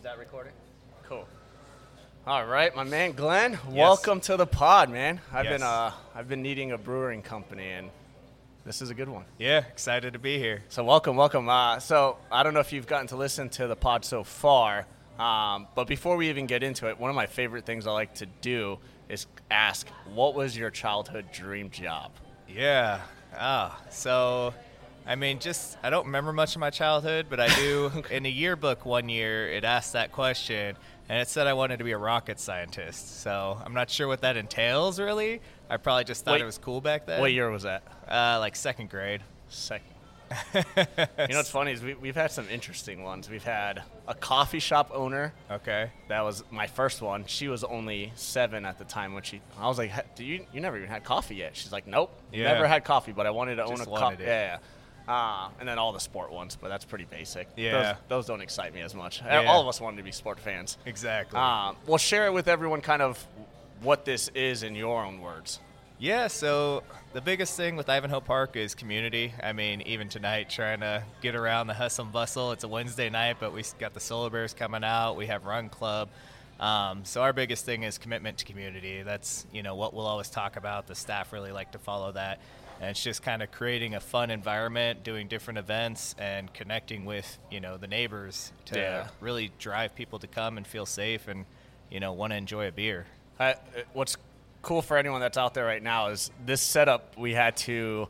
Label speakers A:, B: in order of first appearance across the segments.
A: Is that recording? Cool. All right, my man Glenn, welcome to the pod, man. I've been uh, I've been needing a brewing company, and this is a good one.
B: Yeah, excited to be here.
A: So welcome, welcome. Uh, so I don't know if you've gotten to listen to the pod so far, um, but before we even get into it, one of my favorite things I like to do is ask, "What was your childhood dream job?"
B: Yeah. Ah, so I mean, just I don't remember much of my childhood, but I do. In a yearbook one year, it asked that question, and it said I wanted to be a rocket scientist. So I'm not sure what that entails, really. I probably just thought
A: Wait.
B: it was cool back then.
A: What year was that?
B: Uh, like second grade.
A: Second. You know what's funny is we, we've had some interesting ones. We've had a coffee shop owner.
B: Okay.
A: That was my first one. She was only seven at the time when she. I was like, "Ha- "Do you you never even had coffee yet?" She's like, "Nope,
B: Yeah.
A: never had coffee, but I wanted to own a coffee." Yeah, yeah. Uh, and then all the sport ones, but that's pretty basic.
B: Yeah.
A: those, those don't excite me as much.
B: Yeah.
A: All of us wanted to be sport fans.
B: Exactly.
A: Um, well, share it with everyone, kind of what this is in your own words.
B: Yeah, so the biggest thing with Ivanhoe Park is community. I mean, even tonight, trying to get around the hustle and bustle. It's a Wednesday night, but we got the Solar Bears coming out. We have Run Club. Um, so our biggest thing is commitment to community. That's you know what we'll always talk about. The staff really like to follow that, and it's just kind of creating a fun environment, doing different events, and connecting with you know the neighbors to
A: Yeah.
B: really drive people to come and feel safe and you know want to enjoy a beer.
A: I, what's cool for anyone that's out there right now is this setup we had to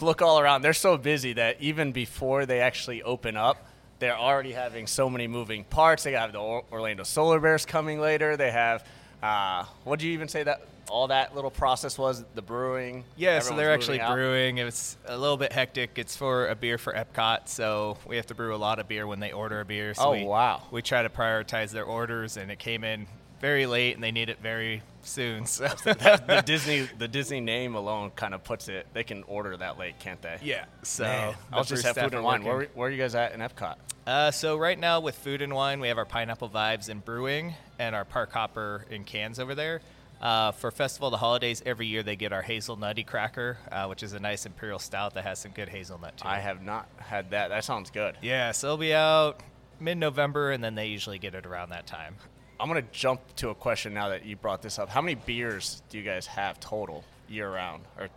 A: look all around. They're so busy that even before they actually open up, they're already having so many moving parts. They have the Orlando Solar Bears coming later. They have, uh, what do you even say that all that little process was? The brewing.
B: Yeah, so they're actually
A: moving out?
B: brewing. It's a little bit hectic. It's for a beer for Epcot, so we have to brew a lot of beer when they order a beer. So
A: Oh,
B: we,
A: wow.
B: We try to prioritize their orders, and it came in very late, and they need it very soon. So
A: the Disney, the Disney name alone kind of puts it. They can order that late, can't they?
B: yeah, so
A: Man, I'll just have food and wine. Where, where are you guys at in Epcot?
B: Uh, so right now with food and wine, we have our pineapple vibes in brewing and our park hopper in cans over there. Uh, for Festival of the Holidays, every year they get our hazelnutty cracker, uh, which is a nice imperial stout that has some good hazelnut to it.
A: I have not had that. That sounds good.
B: Yeah, so it'll be out mid-November, and then they usually get it around that time.
A: I'm gonna jump to a question now that you brought this up. How many beers do you guys have total year round or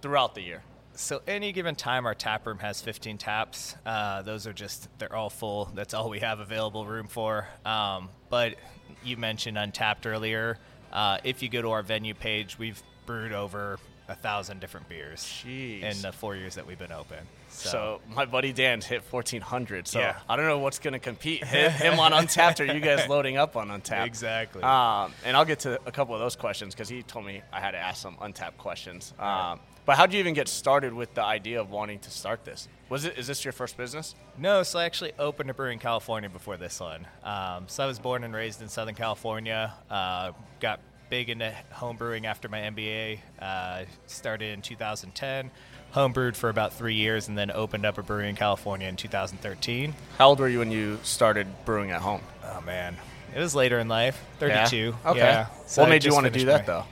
A: throughout the year?
B: So any given time, our tap room has 15 taps. Uh, those are just they're all full. That's all we have available room for. Um, but you mentioned Untappd earlier. Uh, if you go to our venue page, we've brewed over a thousand different beers
A: Jeez.
B: in the four years that we've been open.
A: So, my buddy Dan's hit 1400. So
B: Yeah.
A: I don't know what's gonna compete him, him on Untappd or you guys loading up on Untappd.
B: Exactly.
A: Um, and I'll get to a couple of those questions because he told me I had to ask some Untappd questions. Um, but how did you even get started with the idea of wanting to start this? Was it is this your first business?
B: No, so I actually opened a brewery in California before this one. Um, so I was born and raised in Southern California. Uh, got big into home brewing after my MBA. Uh, started in 2010. Homebrewed for about three years, and then opened up a brewery in California in 2013.
A: How old were you when you started brewing at home?
B: Oh man, it was later in life. 32.
A: Yeah? Okay.
B: Yeah. So
A: what made you want to do that
B: my-
A: though?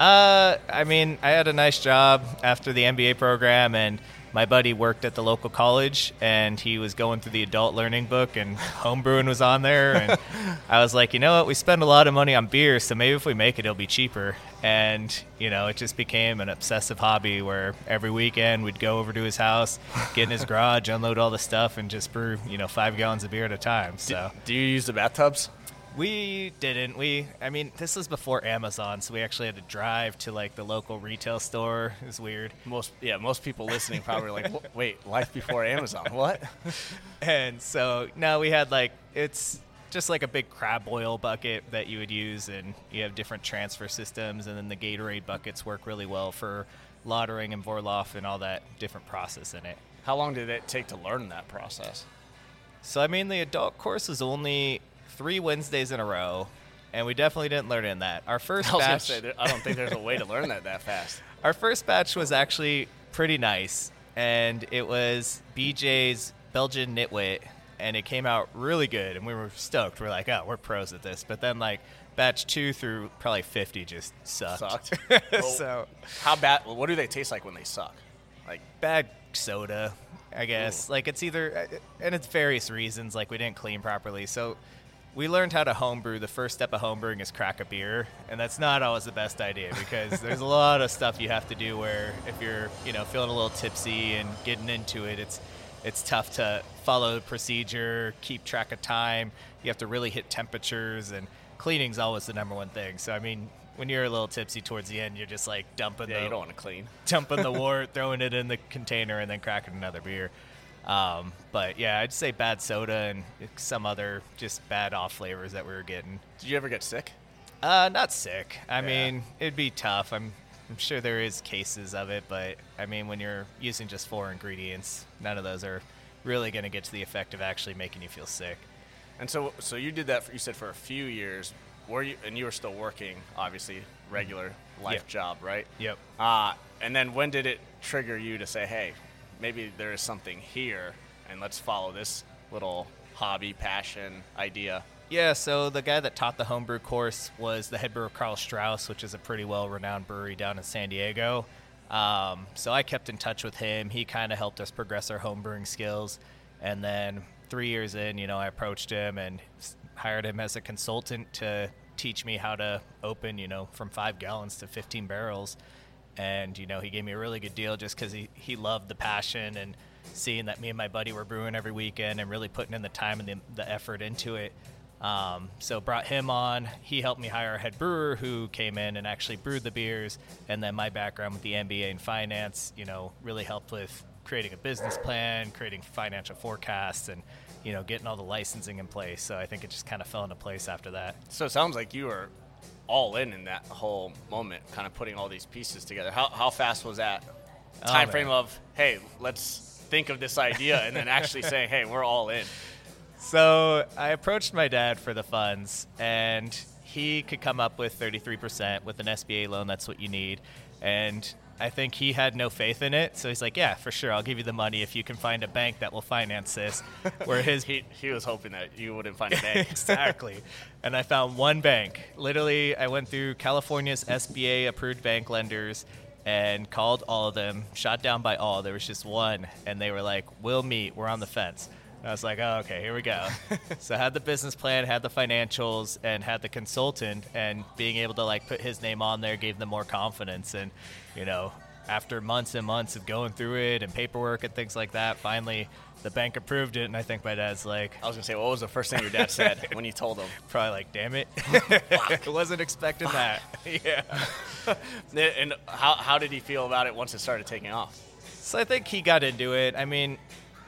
B: Uh, I mean, I had a nice job after the MBA program, and my buddy worked at the local college, and he was going through the adult learning book, and homebrewing was on there, and I was like, you know what, we spend a lot of money on beer, so maybe if we make it, it'll be cheaper, and you know, it just became an obsessive hobby where every weekend we'd go over to his house, get in his garage, unload all the stuff, and just brew, you know, five gallons of beer at a time. So.
A: Do you use the bathtubs?
B: We didn't. We, I mean, this was before Amazon, so we actually had to drive to like the local retail store. It was weird.
A: Most yeah, most people listening probably like, wait, life before Amazon? What?
B: And so now we had like it's just like a big crab oil bucket that you would use, and you have different transfer systems, and then the Gatorade buckets work really well for lautering and vorlauf and all that different process in it.
A: How long did it take to learn that process?
B: So I mean, the adult course was only three Wednesdays in a row, and we definitely didn't learn in that. Our first
A: I
B: batch.
A: Say, I don't think there's a way to learn that that fast.
B: Our first batch was actually pretty nice, and it was BJ's Belgian Nitwit, and it came out really good, and we were stoked. We're like, oh, we're pros at this. But then, like, batch two through probably 50 just sucked.
A: Sucked.
B: so,
A: How bad? What do they taste like when they suck? Like
B: bad soda, I guess. Like, it's either, uh, and it's various reasons. Like, we didn't clean properly. So, we learned how to homebrew. The first step of homebrewing is crack a beer, and that's not always the best idea because there's a lot of stuff you have to do. Where if you're, you know, feeling a little tipsy and getting into it, it's it's tough to follow the procedure, keep track of time. You have to really hit temperatures, and cleaning's always the number one thing. So I mean, when you're a little tipsy towards the end, you're just like dumping
A: Yeah,
B: the
A: you don't want to clean.
B: dumping the wort, throwing it in the container, and then cracking another beer. Um, but yeah, I'd say bad soda and some other just bad off flavors that we were getting.
A: Did you ever get sick?
B: Uh, not sick. I
A: Yeah.
B: mean, it'd be tough. I'm, I'm sure there is cases of it, but I mean, when you're using just four ingredients, none of those are really going to get to the effect of actually making you feel sick.
A: And so, so you did that. For, you said for a few years. Were you? And you were still working, obviously, regular life
B: Yep.
A: job, right?
B: Yep.
A: Uh, and then when did it trigger you to say, hey, maybe there is something here, and let's follow this little hobby, passion, idea?
B: Yeah, so the guy that taught the homebrew course was the head brewer Karl Strauss, which is a pretty well renowned brewery down in San Diego. Um, so I kept in touch with him. He kind of helped us progress our homebrewing skills. And then three years in, you know, I approached him and hired him as a consultant to teach me how to open, you know, from five gallons to 15 barrels. And, you know, he gave me a really good deal just because he, he loved the passion and seeing that me and my buddy were brewing every weekend and really putting in the time and the, the effort into it. Um, so brought him on. He helped me hire a head brewer who came in and actually brewed the beers. And then my background with the MBA in finance, you know, really helped with creating a business plan, creating financial forecasts, and you know, getting all the licensing in place. So I think it just kind of fell into place after that.
A: So it sounds like you were all in in that whole moment, kind of putting all these pieces together. How, how fast was that
B: Oh,
A: time
B: man.
A: frame of, hey, let's think of this idea, and then actually saying, hey, we're all in?
B: So I approached my dad for the funds, and he could come up with 33% with an SBA loan. That's what you need. And I think he had no faith in it. So he's like, yeah, for sure. I'll give you the money if you can find a bank that will finance this. Where his
A: He, he was hoping that you wouldn't find a bank.
B: exactly. And I found one bank. Literally, I went through California's SBA approved bank lenders and called all of them, shot down by all. There was just one, and they were like, We'll meet. We're on the fence. And I was like, oh, okay, here we go. so I had the business plan, had the financials, and had the consultant, and being able to like put his name on there gave them more confidence. And, you know, after months and months of going through it and paperwork and things like that, finally the bank approved it, and I think my dad's like,
A: I was gonna say, what was the first thing your dad said when you told him?
B: probably like, damn it, I wasn't expecting that. yeah.
A: And how, how did he feel about it once it started taking off?
B: So I think he got into it. I mean,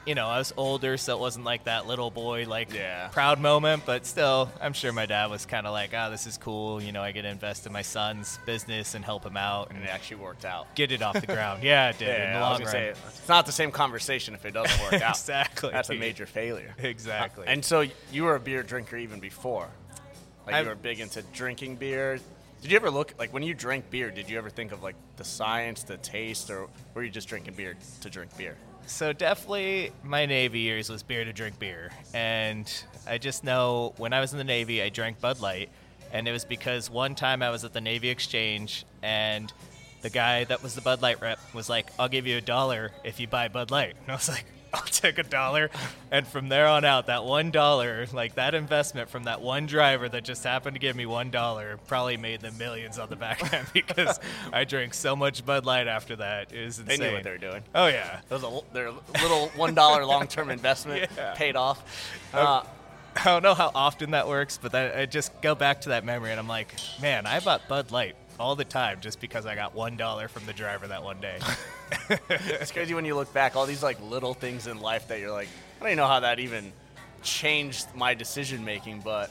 B: you know, I was older, so it wasn't like that little boy, like,
A: Yeah.
B: proud moment, but still, I'm sure my dad was kind of like, oh, this is cool. You know, I get to invest in my son's business and help him out and
A: And it actually worked out.
B: get it off the ground. Yeah, it did.
A: Yeah, I
B: long
A: gonna
B: run.
A: say it's not the same conversation if it doesn't work out.
B: Exactly.
A: That's a major failure.
B: Exactly.
A: And so you were a beer drinker even before. Like
B: I've-
A: you were big into drinking beer. Did you ever look like when you drank beer? Did you ever think of like the science, the taste, or were you just drinking beer to drink beer?
B: So definitely my Navy years was beer to drink beer. And I just know when I was in the Navy, I drank Bud Light. And it was because one time I was at the Navy Exchange and the guy that was the Bud Light rep was like, I'll give you a dollar if you buy Bud Light. And I was like, I'll take a dollar. And from there on out, that one dollar, like that investment from that one driver that just happened to give me one dollar, probably made the millions on the back end because I drank so much Bud Light after that. It was
A: They knew what they were doing.
B: Oh yeah.
A: That was a, their little one dollar long term investment
B: Yeah.
A: paid off. Uh,
B: I don't know how often that works, but that, I just go back to that memory and I'm like, man, I bought Bud Light all the time just because I got one dollar from the driver that one day.
A: it's crazy when you look back, all these like little things in life that you're like, I don't even know how that even changed my decision making, but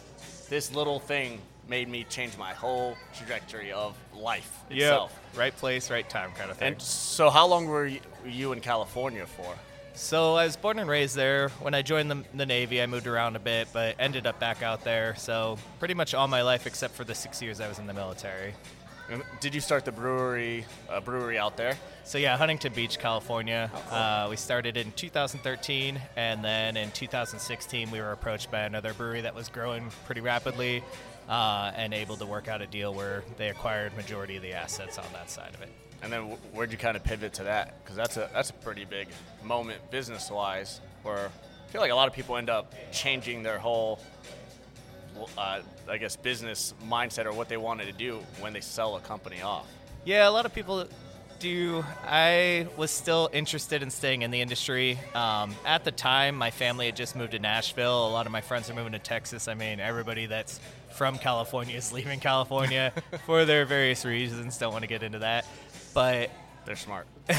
A: this little thing made me change my whole trajectory of life itself.
B: right place, right time kind of thing.
A: And so, how long were you, were you in California for?
B: so I was born and raised there. When I joined the, the Navy, I moved around a bit, but ended up back out there. So pretty much all my life, except for the six years I was in the military.
A: And Did you start the brewery, a brewery out there?
B: So yeah, Huntington Beach, California. Uh, we started in 2013, and then in 2016 we were approached by another brewery that was growing pretty rapidly, uh, and able to work out a deal where they acquired majority of the assets on that side of it.
A: And then wh- where'd you kind of pivot to that? Because that's a that's a pretty big moment business wise, where I feel like a lot of people end up changing their whole uh, I guess, business mindset or what they wanted to do when they sell a company off.
B: Yeah, a lot of people do. I was still interested in staying in the industry. Um, at the time, my family had just moved to Nashville. A lot of my friends are moving to Texas. I mean, everybody that's from California is leaving California for their various reasons. Don't want to get into that. But
A: They're smart.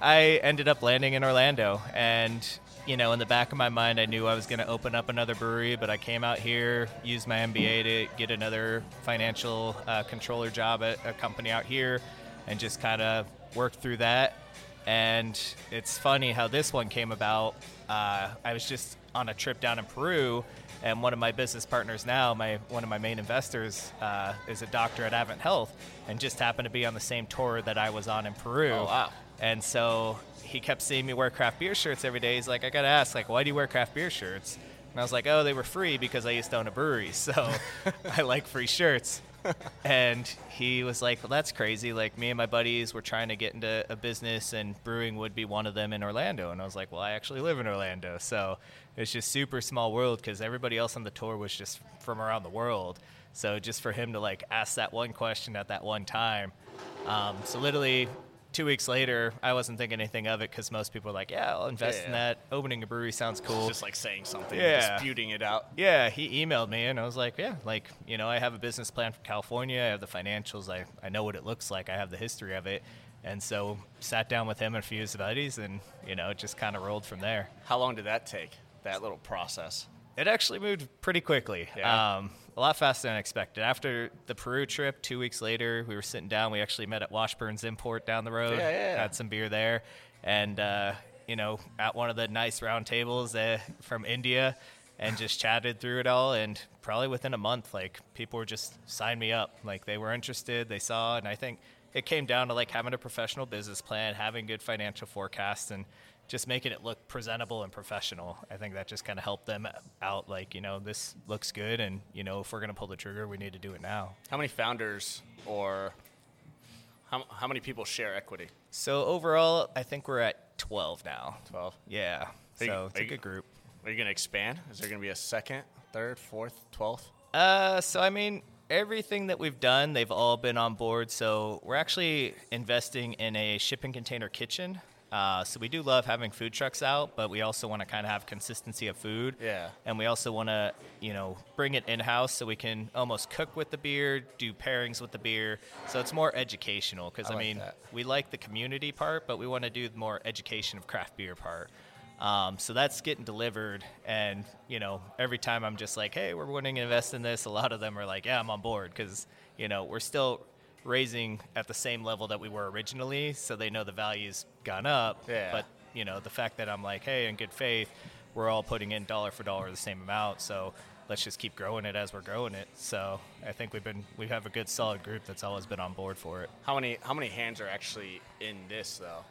B: I ended up landing in Orlando, and you know, in the back of my mind, I knew I was going to open up another brewery. But I came out here, used my MBA to get another financial uh, controller job at a company out here, and just kind of worked through that. And it's funny how this one came about. Uh, I was just on a trip down in Peru, and one of my business partners now, my one of my main investors, uh, is a doctor at Advent Health, and just happened to be on the same tour that I was on in Peru.
A: Oh, wow.
B: And so he kept seeing me wear craft beer shirts every day. He's like, I gotta ask, like, why do you wear craft beer shirts? And I was like, oh, they were free because I used to own a brewery, so I like free shirts. and he was like, well, that's crazy. Like, me and my buddies were trying to get into a business, and brewing would be one of them in Orlando. And I was like, well, I actually live in Orlando, so it's just super small world because everybody else on the tour was just from around the world. So just for him to like ask that one question at that one time, um, so literally two weeks later, I wasn't thinking anything of it because most people were like, "Yeah, I'll invest in
A: Yeah.
B: that. Opening a brewery sounds cool."
A: Just like saying something,
B: Yeah.
A: disputing it out.
B: yeah, he emailed me and I was like, "Yeah, like you know, I have a business plan for California. I have the financials. I I know what it looks like. I have the history of it." And so sat down with him and a few of his buddies, and you know, it just kind of rolled from there.
A: How long did that take? That little process.
B: It actually moved pretty quickly.
A: Yeah.
B: Um, a lot faster than expected. After the Peru trip, two weeks later, we were sitting down. We actually met at Washburn's Import down the road.
A: Yeah, yeah, yeah.
B: Had some beer there, and uh, you know, at one of the nice round tables uh, from India, and just chatted through it all. And probably within a month, like people were just signed me up. Like they were interested. They saw, and I think it came down to like having a professional business plan, having good financial forecasts, and just making it look presentable and professional. I think that just kind of helped them out. Like, you know, this looks good, and you know, if we're gonna pull the trigger, we need to do it now.
A: How many founders or how, how many people share equity?
B: So overall, I think we're at 12 now.
A: 12.
B: Yeah.
A: Are you-
B: So it's a
A: you-
B: good group.
A: Are you going to expand? Is there going to be a second, third, fourth, twelfth?
B: Uh, so I mean, everything that we've done, they've all been on board. So we're actually investing in a shipping container kitchen. Uh, so we do love having food trucks out, but we also want to kind of have consistency of food.
A: Yeah.
B: And we also want to, you know, bring it in house so we can almost cook with the beer, do pairings with the beer. So it's more educational because
A: I
B: I,
A: like
B: mean,
A: that.
B: we like the community part, but we want to do the more education of craft beer part. Um, so that's getting delivered, and you know, every time I'm just like, "Hey, we're wanting to invest in this." A lot of them are like, "Yeah, I'm on board," because you know we're still raising at the same level that we were originally, so they know the value's gone up.
A: Yeah.
B: But you know, the fact that I'm like, "Hey, in good faith, we're all putting in dollar for dollar the same amount," so let's just keep growing it as we're growing it. So I think we've been we have a good solid group that's always been on board for it.
A: How many how many hands are actually in this though?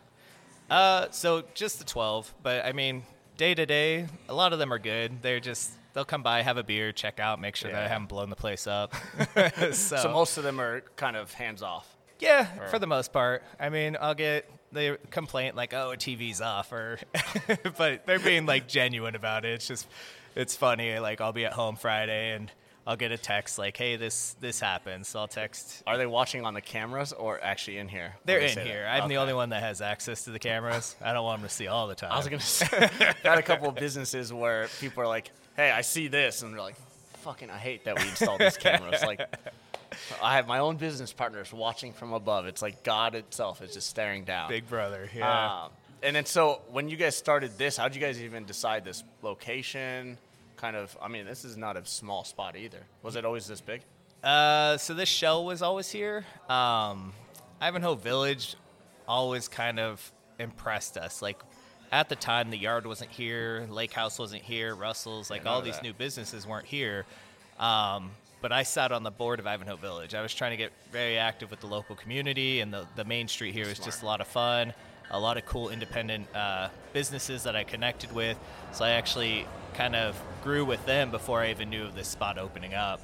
B: Uh, so just the 12, but I mean, day to day, a lot of them are good. They're just they'll come by, have a beer, check out, make sure that I haven't blown the place up. so,
A: So most of them are kind of hands off.
B: yeah, for the most part. I mean, I'll get the complaint like, "Oh, TV's off," or but they're being like genuine about it. It's just it's funny. Like I'll be at home Friday and I'll get a text like, "Hey, this this happened." So I'll text
A: Are they watching on the cameras or actually in here?
B: they're
A: they
B: in
A: say that?
B: here. I'm the only one that has access to the cameras. I don't want them to see all the time.
A: I was gonna say, got a couple of businesses where people are like, "Hey, I see this," and they're like, "Fucking, I hate that we installed these cameras." Like, I have my own business partners watching from above. It's like God itself is just staring down.
B: Big brother. Yeah.
A: Um, and then, so when you guys started this, how did you guys even decide this location? Kind of, I mean, this is not a small spot either. Was it always this big?
B: Uh, so this shell was always here. Um, Ivanhoe Village always kind of impressed us. Like at the time, the yard wasn't here, Lake House wasn't here, Russell's, like all these
A: that.
B: new businesses weren't here. Um, but I sat on the board of Ivanhoe Village. I was trying to get very active with the local community, and the, the main street here was just a lot of fun. A lot of cool independent uh, businesses that I connected with. So I actually kind of grew with them before I even knew of this spot opening up.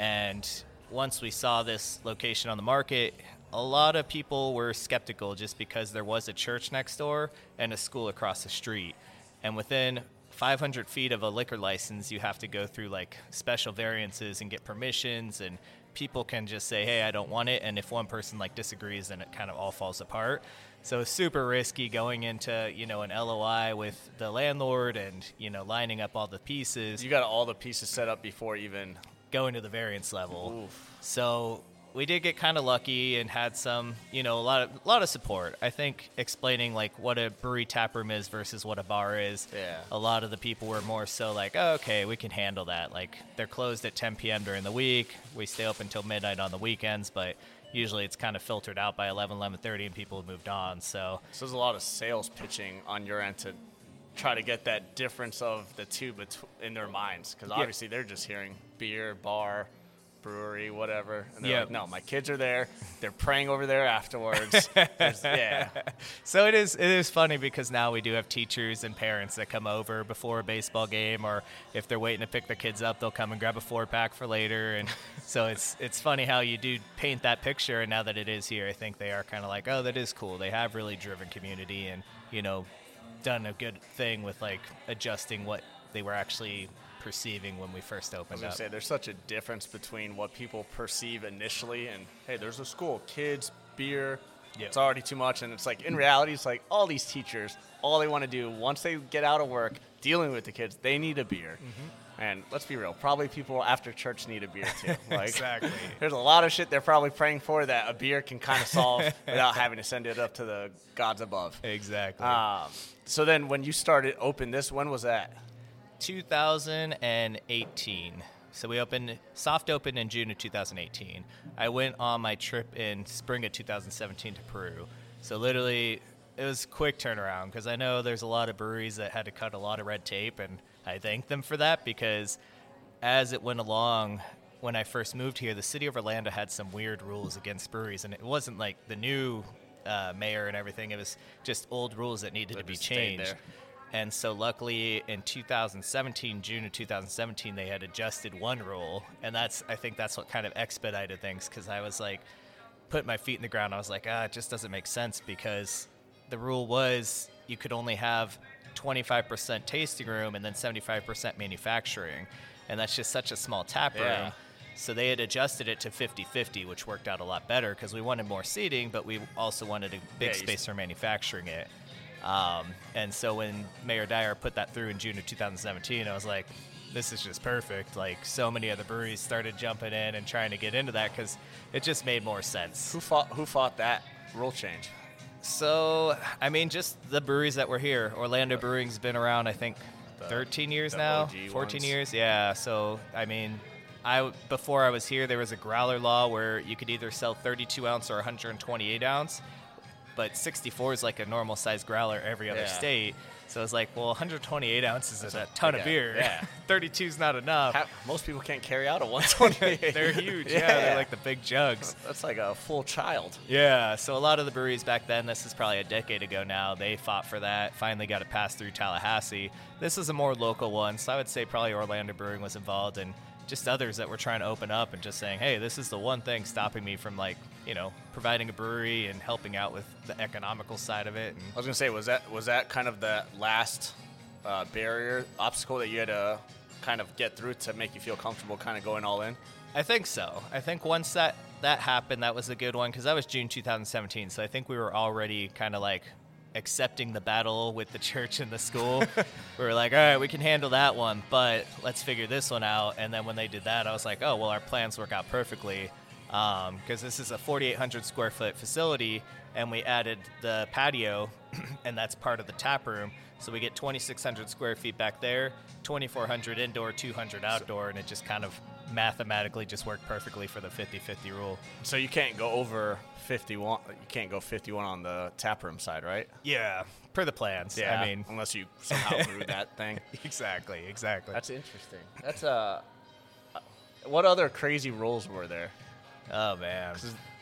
B: And once we saw this location on the market, a lot of people were skeptical just because there was a church next door and a school across the street. And within 500 feet of a liquor license, you have to go through like special variances and get permissions, and people can just say, "Hey, I don't want it," and if one person like disagrees, then it kind of all falls apart. So it's super risky going into you know an LOI with the landlord and you know lining up all the pieces,
A: You got all the pieces set up before even.
B: going to the variance level.
A: Oof.
B: So we did get kind of lucky and had some, you know, a lot of a lot of support. I think explaining like what a brewery tap room is versus what a bar is.
A: Yeah.
B: A lot of the people were more so like, oh, okay, we can handle that. Like they're closed at 10 p.m. during the week. We stay open until midnight on the weekends, but usually it's kind of filtered out by 11, 11:30, and people have moved on. So
A: So there's a lot of sales pitching on your end to try to get that difference of the two bet- in their minds because obviously they're just hearing beer, bar, brewery, whatever, and they're
B: Yeah.
A: like, "No, my kids are there. They're praying over there afterwards." Yeah,
B: So it is it is funny because now we do have teachers and parents that come over before a baseball game or if they're waiting to pick their kids up, they'll come and grab a four pack for later and so it's it's funny how you do paint that picture and now that it is here, I think they are kind of like, "Oh, that is cool. They have really driven community and, you know, done a good thing with like adjusting what they were actually perceiving when we first opened.
A: I was gonna
B: up.
A: say there's such a difference between what people perceive initially and hey, there's a school, kids, beer.
B: Yeah.
A: It's already too much, and it's like in reality, it's like all these teachers, all they want to do once they get out of work, dealing with the kids, they need a beer.
B: Mm-hmm.
A: And let's be real, probably people after church need a beer too. Like,
B: Exactly.
A: There's a lot of shit they're probably praying for that a beer can kind of solve without having to send it up to the gods above.
B: Exactly.
A: Um, so then, when you started open this, when was that?
B: 2018. So we opened, soft opened in June of 2018. I went on my trip in spring of 2017 to Peru. So literally, it was quick turnaround because I know there's a lot of breweries that had to cut a lot of red tape, and I thank them for that because as it went along, when I first moved here, the city of Orlando had some weird rules against breweries, and it wasn't like the new uh, mayor and everything. It was just old rules that needed
A: That
B: to be changed. And so, luckily, in 2017, June of 2017, they had adjusted one rule, and that's I think that's what kind of expedited things because I was like, put my feet in the ground. I was like, ah, it just doesn't make sense because the rule was you could only have 25% tasting room and then 75% manufacturing, and that's just such a small tap room.
A: Yeah.
B: So they had adjusted it to 50-50, which worked out a lot better because we wanted more seating, but we also wanted a big
A: Yeah,
B: space for manufacturing it. Um, and so when Mayor Dyer put that through in June of 2017, I was like, this is just perfect. Like so many other breweries started jumping in and trying to get into that because it just made more sense.
A: Who fought? Who fought that rule change?
B: So, I mean, just the breweries that were here. Orlando Brewing's been around, I think, 13 years now,
A: OG
B: 14
A: ones.
B: years. Yeah. So, I mean, I before I was here, there was a growler law where you could either sell 32 ounce or 128 ounce, but 64 is like a normal size growler every other
A: Yeah.
B: state. So it's like, well, 128 ounces is a ton of beer.
A: yeah.
B: 32 is not enough.
A: Ha- most people can't carry out a 128.
B: they're huge. Yeah. they're like the big jugs.
A: That's like a full child.
B: Yeah, so a lot of the breweries back then, this is probably a decade ago now, they fought for that, finally got it passed through Tallahassee. This is a more local one, so I would say probably Orlando Brewing was involved and just others that were trying to open up and just saying, hey, this is the one thing stopping me from like, you know, providing a brewery and helping out with the economical side of it. And
A: I was gonna say, was that was that kind of the last uh, barrier obstacle that you had to kind of get through to make you feel comfortable, kind of going all in?
B: I think so. I think once that that happened, that was a good one because that was June 2017. So I think we were already kind of like accepting the battle with the church and the school. we were like, all right, we can handle that one, but let's figure this one out. And then when they did that, I was like, oh well, our plans work out perfectly because this is a 4,800 square foot facility, and we added the patio, and that's part of the tap room. So we get 2,600 square feet back there, 2,400 indoor, 200 outdoor, and it just kind of mathematically just worked perfectly for the 50-50 rule.
A: So you can't go over 51. You can't go 51 on the tap room side, right?
B: Yeah, per the plans. Yeah, I mean,
A: unless you somehow grew that thing.
B: exactly, exactly.
A: That's interesting. That's uh, what other crazy rules were there?
B: Oh man.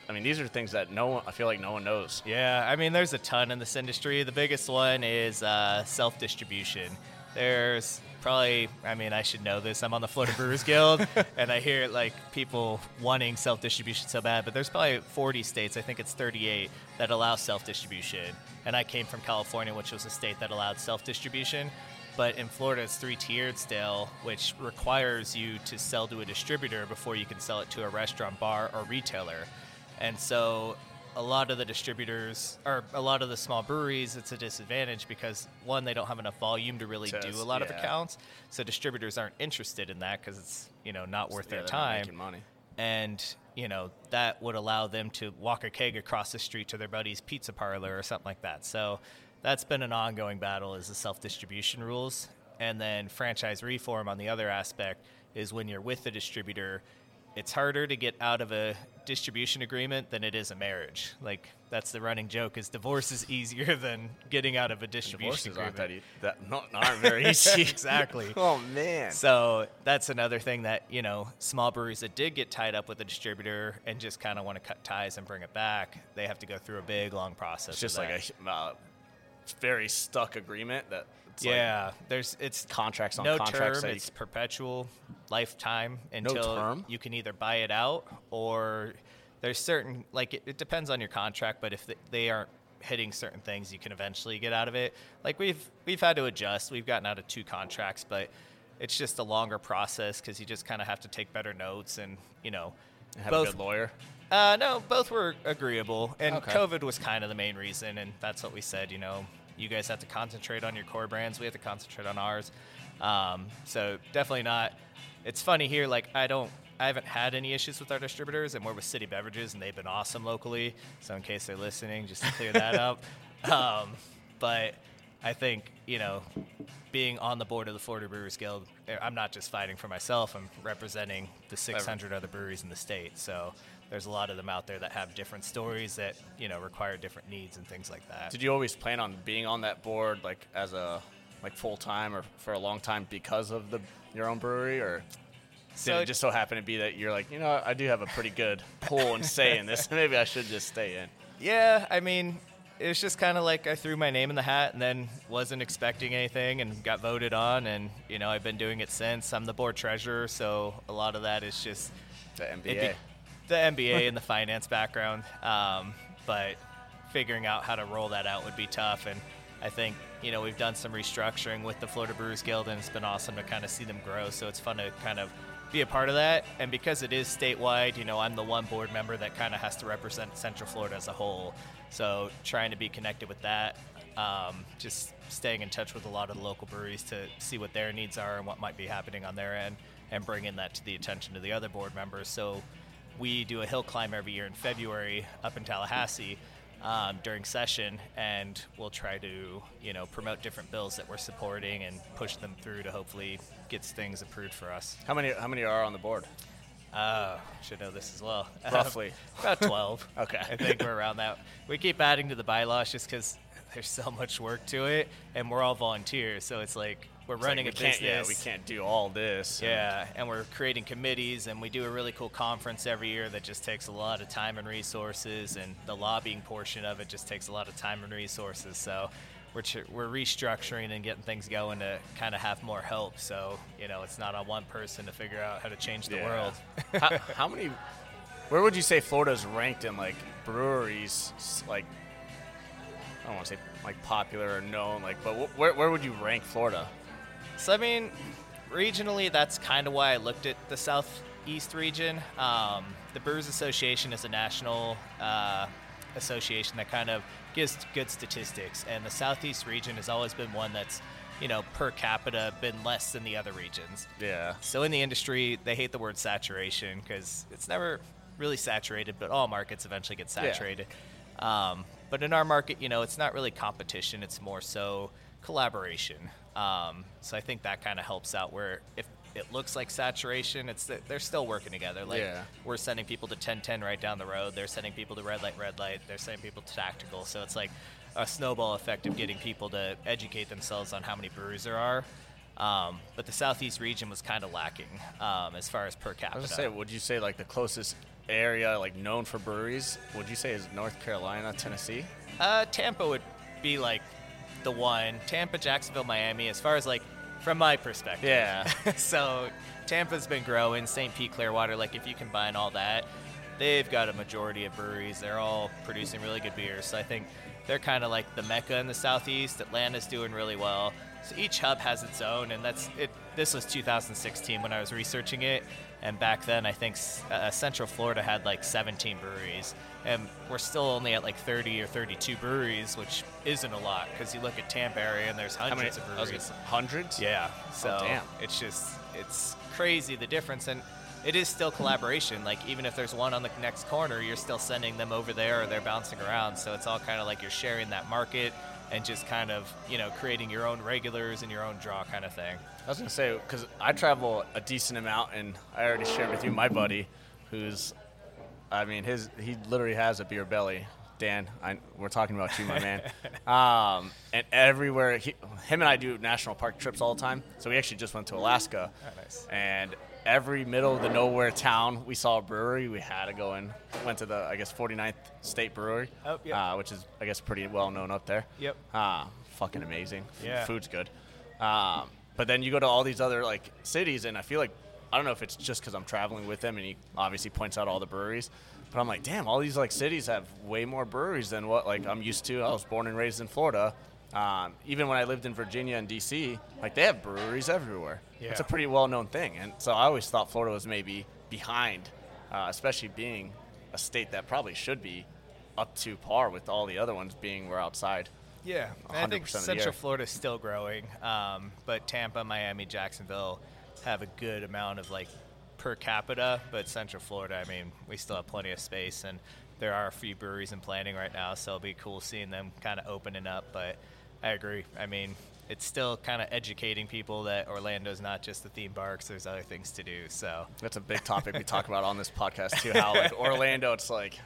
A: I mean, these are things that no one. I feel like no one knows.
B: Yeah, I mean, there's a ton in this industry. The biggest one is uh, self distribution. There's probably, I mean, I should know this. I'm on the Florida Brewers Guild, and I hear like people wanting self distribution so bad, but there's probably 40 states, I think it's 38, that allow self distribution. And I came from California, which was a state that allowed self distribution. But in Florida it's three tiered still, which requires you to sell to a distributor before you can sell it to a restaurant, bar, or retailer. And so a lot of the distributors or a lot of the small breweries it's a disadvantage because one they don't have enough volume to really
A: Test,
B: do a lot of accounts so distributors aren't interested in that because it's you know not worth
A: Yeah,
B: their time
A: money.
B: and you know that would allow them to walk a keg across the street to their buddy's pizza parlor or something like that so that's been an ongoing battle is the self-distribution rules and then franchise reform on the other aspect is when you're with the distributor it's harder to get out of a distribution agreement than it is a marriage like that's the running joke is divorce is easier than getting out of a distribution
A: Divorces aren't
B: agreement
A: that, e- that not, aren't very easy.
B: exactly
A: oh man.
B: so that's another thing that you know small breweries that did get tied up with a distributor and just kind of want to cut ties and bring it back, they have to go through a big long process.
A: it's just like a uh, very stuck agreement that it's like
B: yeah. there's it's
A: contracts on
B: no
A: contracts.
B: term. It's perpetual, lifetime until
A: term?
B: you can either buy it out or there's certain like it, it depends on your contract. But if th- they aren't hitting certain things, you can eventually get out of it. Like we've we've had to adjust. We've gotten out of two contracts, but it's just a longer process because you just kind of have to take better notes and you know
A: have
B: both
A: a good lawyer.
B: Uh, no, both were agreeable, and
A: Okay.
B: COVID was kind of the main reason, and that's what we said. You know, you guys have to concentrate on your core brands. We have to concentrate on ours. Um, so definitely not. It's funny here. Like I don't, I haven't had any issues with our distributors, and we're with City Beverages, and they've been awesome locally. So in case they're listening, just to clear that up. Um, but I think you know, being on the board of the Florida Brewers Guild, eh, I'm not just fighting for myself. I'm representing the 600 other breweries in the state. So there's a lot of them out there that have different stories that you know require different needs and things like that.
A: Did you always plan on being on that board like as a like full time or for a long time because of the your own brewery or did
B: So-
A: it just so happen to be that you're like, you know, I do have a pretty good pull and say in this. Maybe I should just stay in.
B: Yeah, I mean, it was just kind of like I threw my name in the hat and then wasn't expecting anything and got voted on, and you know I've been doing it since. I'm the board treasurer, so a lot of that is just
A: The
B: MBA. The MBA and the finance background. Um, but figuring out how to roll that out would be tough. And I think, you know, we've done some restructuring with the Florida Brewers Guild and it's been awesome to kind of see them grow. So it's fun to kind of be a part of that. And because it is statewide, you know, I'm the one board member that kind of has to represent Central Florida as a whole. So trying to be connected with that, um, just staying in touch with a lot of the local breweries to see what their needs are and what might be happening on their end and bringing that to the attention of the other board members. So we do a hill climb every year in February up in Tallahassee um, during session, and we'll try to you know promote different bills that we're supporting and push them through to hopefully get things approved for us.
A: How many how many are on the board?
B: Uh, should know this as well.
A: Roughly.
B: about twelve.
A: Okay.
B: I think we're around that. We keep adding to the bylaws just because there's so much work to it, and we're all volunteers, so it's like we're
A: It's like,
B: running
A: we
B: a business.
A: Yeah, we can't do all this.
B: Yeah, and we're creating committees, and we do a really cool conference every year that just takes a lot of time and resources, and the lobbying portion of it just takes a lot of time and resources. So we're ch- we're restructuring and getting things going to kind of have more help. So you know, it's not on one person to figure out how to change the
A: Yeah.
B: world.
A: how, how many? Where would you say Florida's ranked in like breweries? Like, I don't want to say like popular or known, like, but wh- where where would you rank Florida?
B: So I mean, regionally, that's kind of why I looked at the southeast region. Um, the Brewers Association is a national uh, association that kind of gives good statistics, and the southeast region has always been one that's, you know, per capita been less than the other regions.
A: Yeah.
B: So in the industry, they hate the word saturation because it's never really saturated, but all markets eventually get saturated. Um, but in our market, you know, it's not really competition; it's more so collaboration. Um, so I think that kind of helps out. Where if it looks like saturation, it's they're still working together. Like
A: Yeah.
B: we're sending people to 1010 right down the road. They're sending people to red light, red light. They're sending people to tactical. So it's like a snowball effect of getting people to educate themselves on how many breweries there are. Um, but the southeast region was kind of lacking um, as far as per capita.
A: I was gonna say, would you say like the closest area like known for breweries? Would you say is North Carolina, Tennessee?
B: Uh, Tampa would be like the one. Tampa, Jacksonville, Miami, as far as like from my perspective.
A: Yeah.
B: so Tampa's been growing. St. Pete, Clearwater, like if you combine all that, they've got a majority of breweries. They're all producing really good beers. So I think they're kind of like the mecca in the southeast. Atlanta's doing really well. So each hub has its own, and that's it. This was 2016 when I was researching it, and back then I think uh, Central Florida had like 17 breweries, and we're still only at like 30 or 32 breweries, which isn't a lot because you look at Tampa area and there's hundreds
A: many,
B: of breweries.
A: Hundreds?
B: Yeah. So
A: oh, damn.
B: it's just it's crazy the difference, and it is still collaboration. Like even if there's one on the next corner, you're still sending them over there, or they're bouncing around. So it's all kind of like you're sharing that market and just kind of you know creating your own regulars and your own draw kind of thing.
A: I was gonna say because I travel a decent amount, and I already shared with you my buddy, who's, I mean, his he literally has a beer belly. Dan, I, we're talking about you, my man. Um, and everywhere, he, him and I do national park trips all the time. So we actually just went to Alaska,
B: oh, nice.
A: and every middle of the nowhere town we saw a brewery, we had to go in. Went to the I guess 49th State Brewery,
B: oh, yep.
A: uh, which is I guess pretty well known up there.
B: Yep.
A: Uh, fucking amazing.
B: Yeah.
A: Food's good. Um, but then you go to all these other like cities, and I feel like I don't know if it's just because I'm traveling with him, and he obviously points out all the breweries. But I'm like, damn, all these like cities have way more breweries than what like I'm used to. I was born and raised in Florida. Um, even when I lived in Virginia and DC, like they have breweries everywhere.
B: Yeah.
A: It's a pretty well-known thing, and so I always thought Florida was maybe behind, uh, especially being a state that probably should be up to par with all the other ones being we're outside.
B: Yeah, I think Central Florida is still growing, um, but Tampa, Miami, Jacksonville have a good amount of like per capita. But Central Florida, I mean, we still have plenty of space, and there are a few breweries in planning right now, so it'll be cool seeing them kind of opening up. But I agree. I mean, it's still kind of educating people that Orlando's not just the theme parks. There's other things to do. So
A: that's a big topic we talk about on this podcast too. How like Orlando, it's like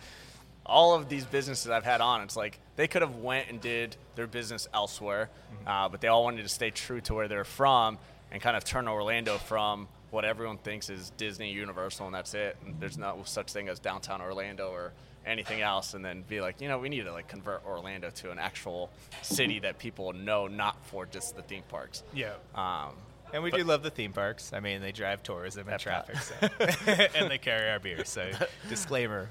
A: all of these businesses I've had on. It's like they could have went and did their business elsewhere, mm-hmm. uh, but they all wanted to stay true to where they're from and kind of turn Orlando from what everyone thinks is Disney, Universal, and that's it. And there's no such thing as downtown Orlando or anything else and then be like, you know, we need to like convert Orlando to an actual city that people know, not for just the theme parks.
B: Yeah.
A: Um,
B: and we do love the theme parks. I mean, they drive tourism and traffic, so. and they carry our beer. So, disclaimer.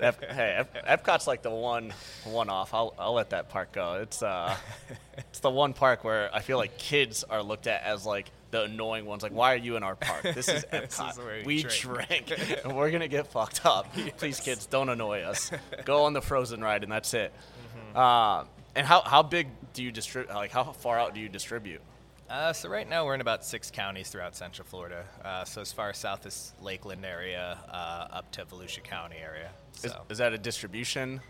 A: Ep- hey, Ep- Epcot's like the one one off. I'll, I'll let that park go. It's uh, it's the one park where I feel like kids are looked at as like the annoying ones. Like, why are you in our park? This is Epcot.
B: this
A: we
B: drink,
A: drink and we're gonna get fucked up. yes. Please, kids, don't annoy us. Go on the Frozen ride, and that's it. Mm-hmm. Uh, and how how big do you distribute? Like, how far out do you distribute?
B: Uh, so right now we're in about six counties throughout Central Florida. Uh, so as far south as Lakeland area, uh, up to Volusia County area. So.
A: Is, is, that a distribution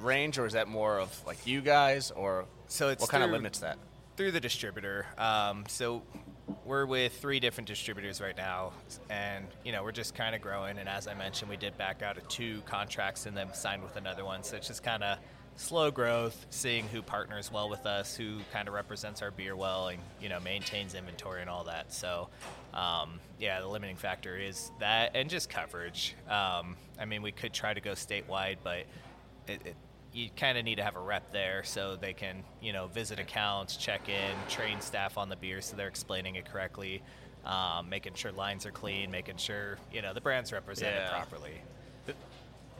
A: range, or is that more of like you guys, or
B: so it's
A: what kind of limits that?
B: Through the distributor. Um, so we're with three different distributors right now, and you know we're just kind of growing. And as I mentioned, we did back out of two contracts and then signed with another one. So it's just kind of slow growth, seeing who partners well with us, who kind of represents our beer well, and you know maintains inventory and all that. So um, yeah, the limiting factor is that, and just coverage. Um, I mean, we could try to go statewide, but it, it you kind of need to have a rep there so they can, you know, visit accounts, check in, train staff on the beer so they're explaining it correctly, um, making sure lines are clean, making sure, you know, the brand's represented yeah. properly.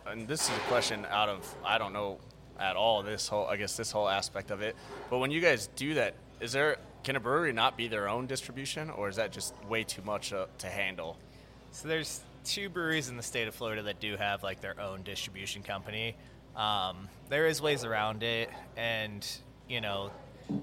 A: And this is a question out of, I don't know at all, this whole, I guess, this whole aspect of it. But when you guys do that, is there, can a brewery not be their own distribution or is that just way too much uh, to handle?
B: So there's two breweries in the state of Florida that do have like their own distribution company. Um, there is ways around it, and you know,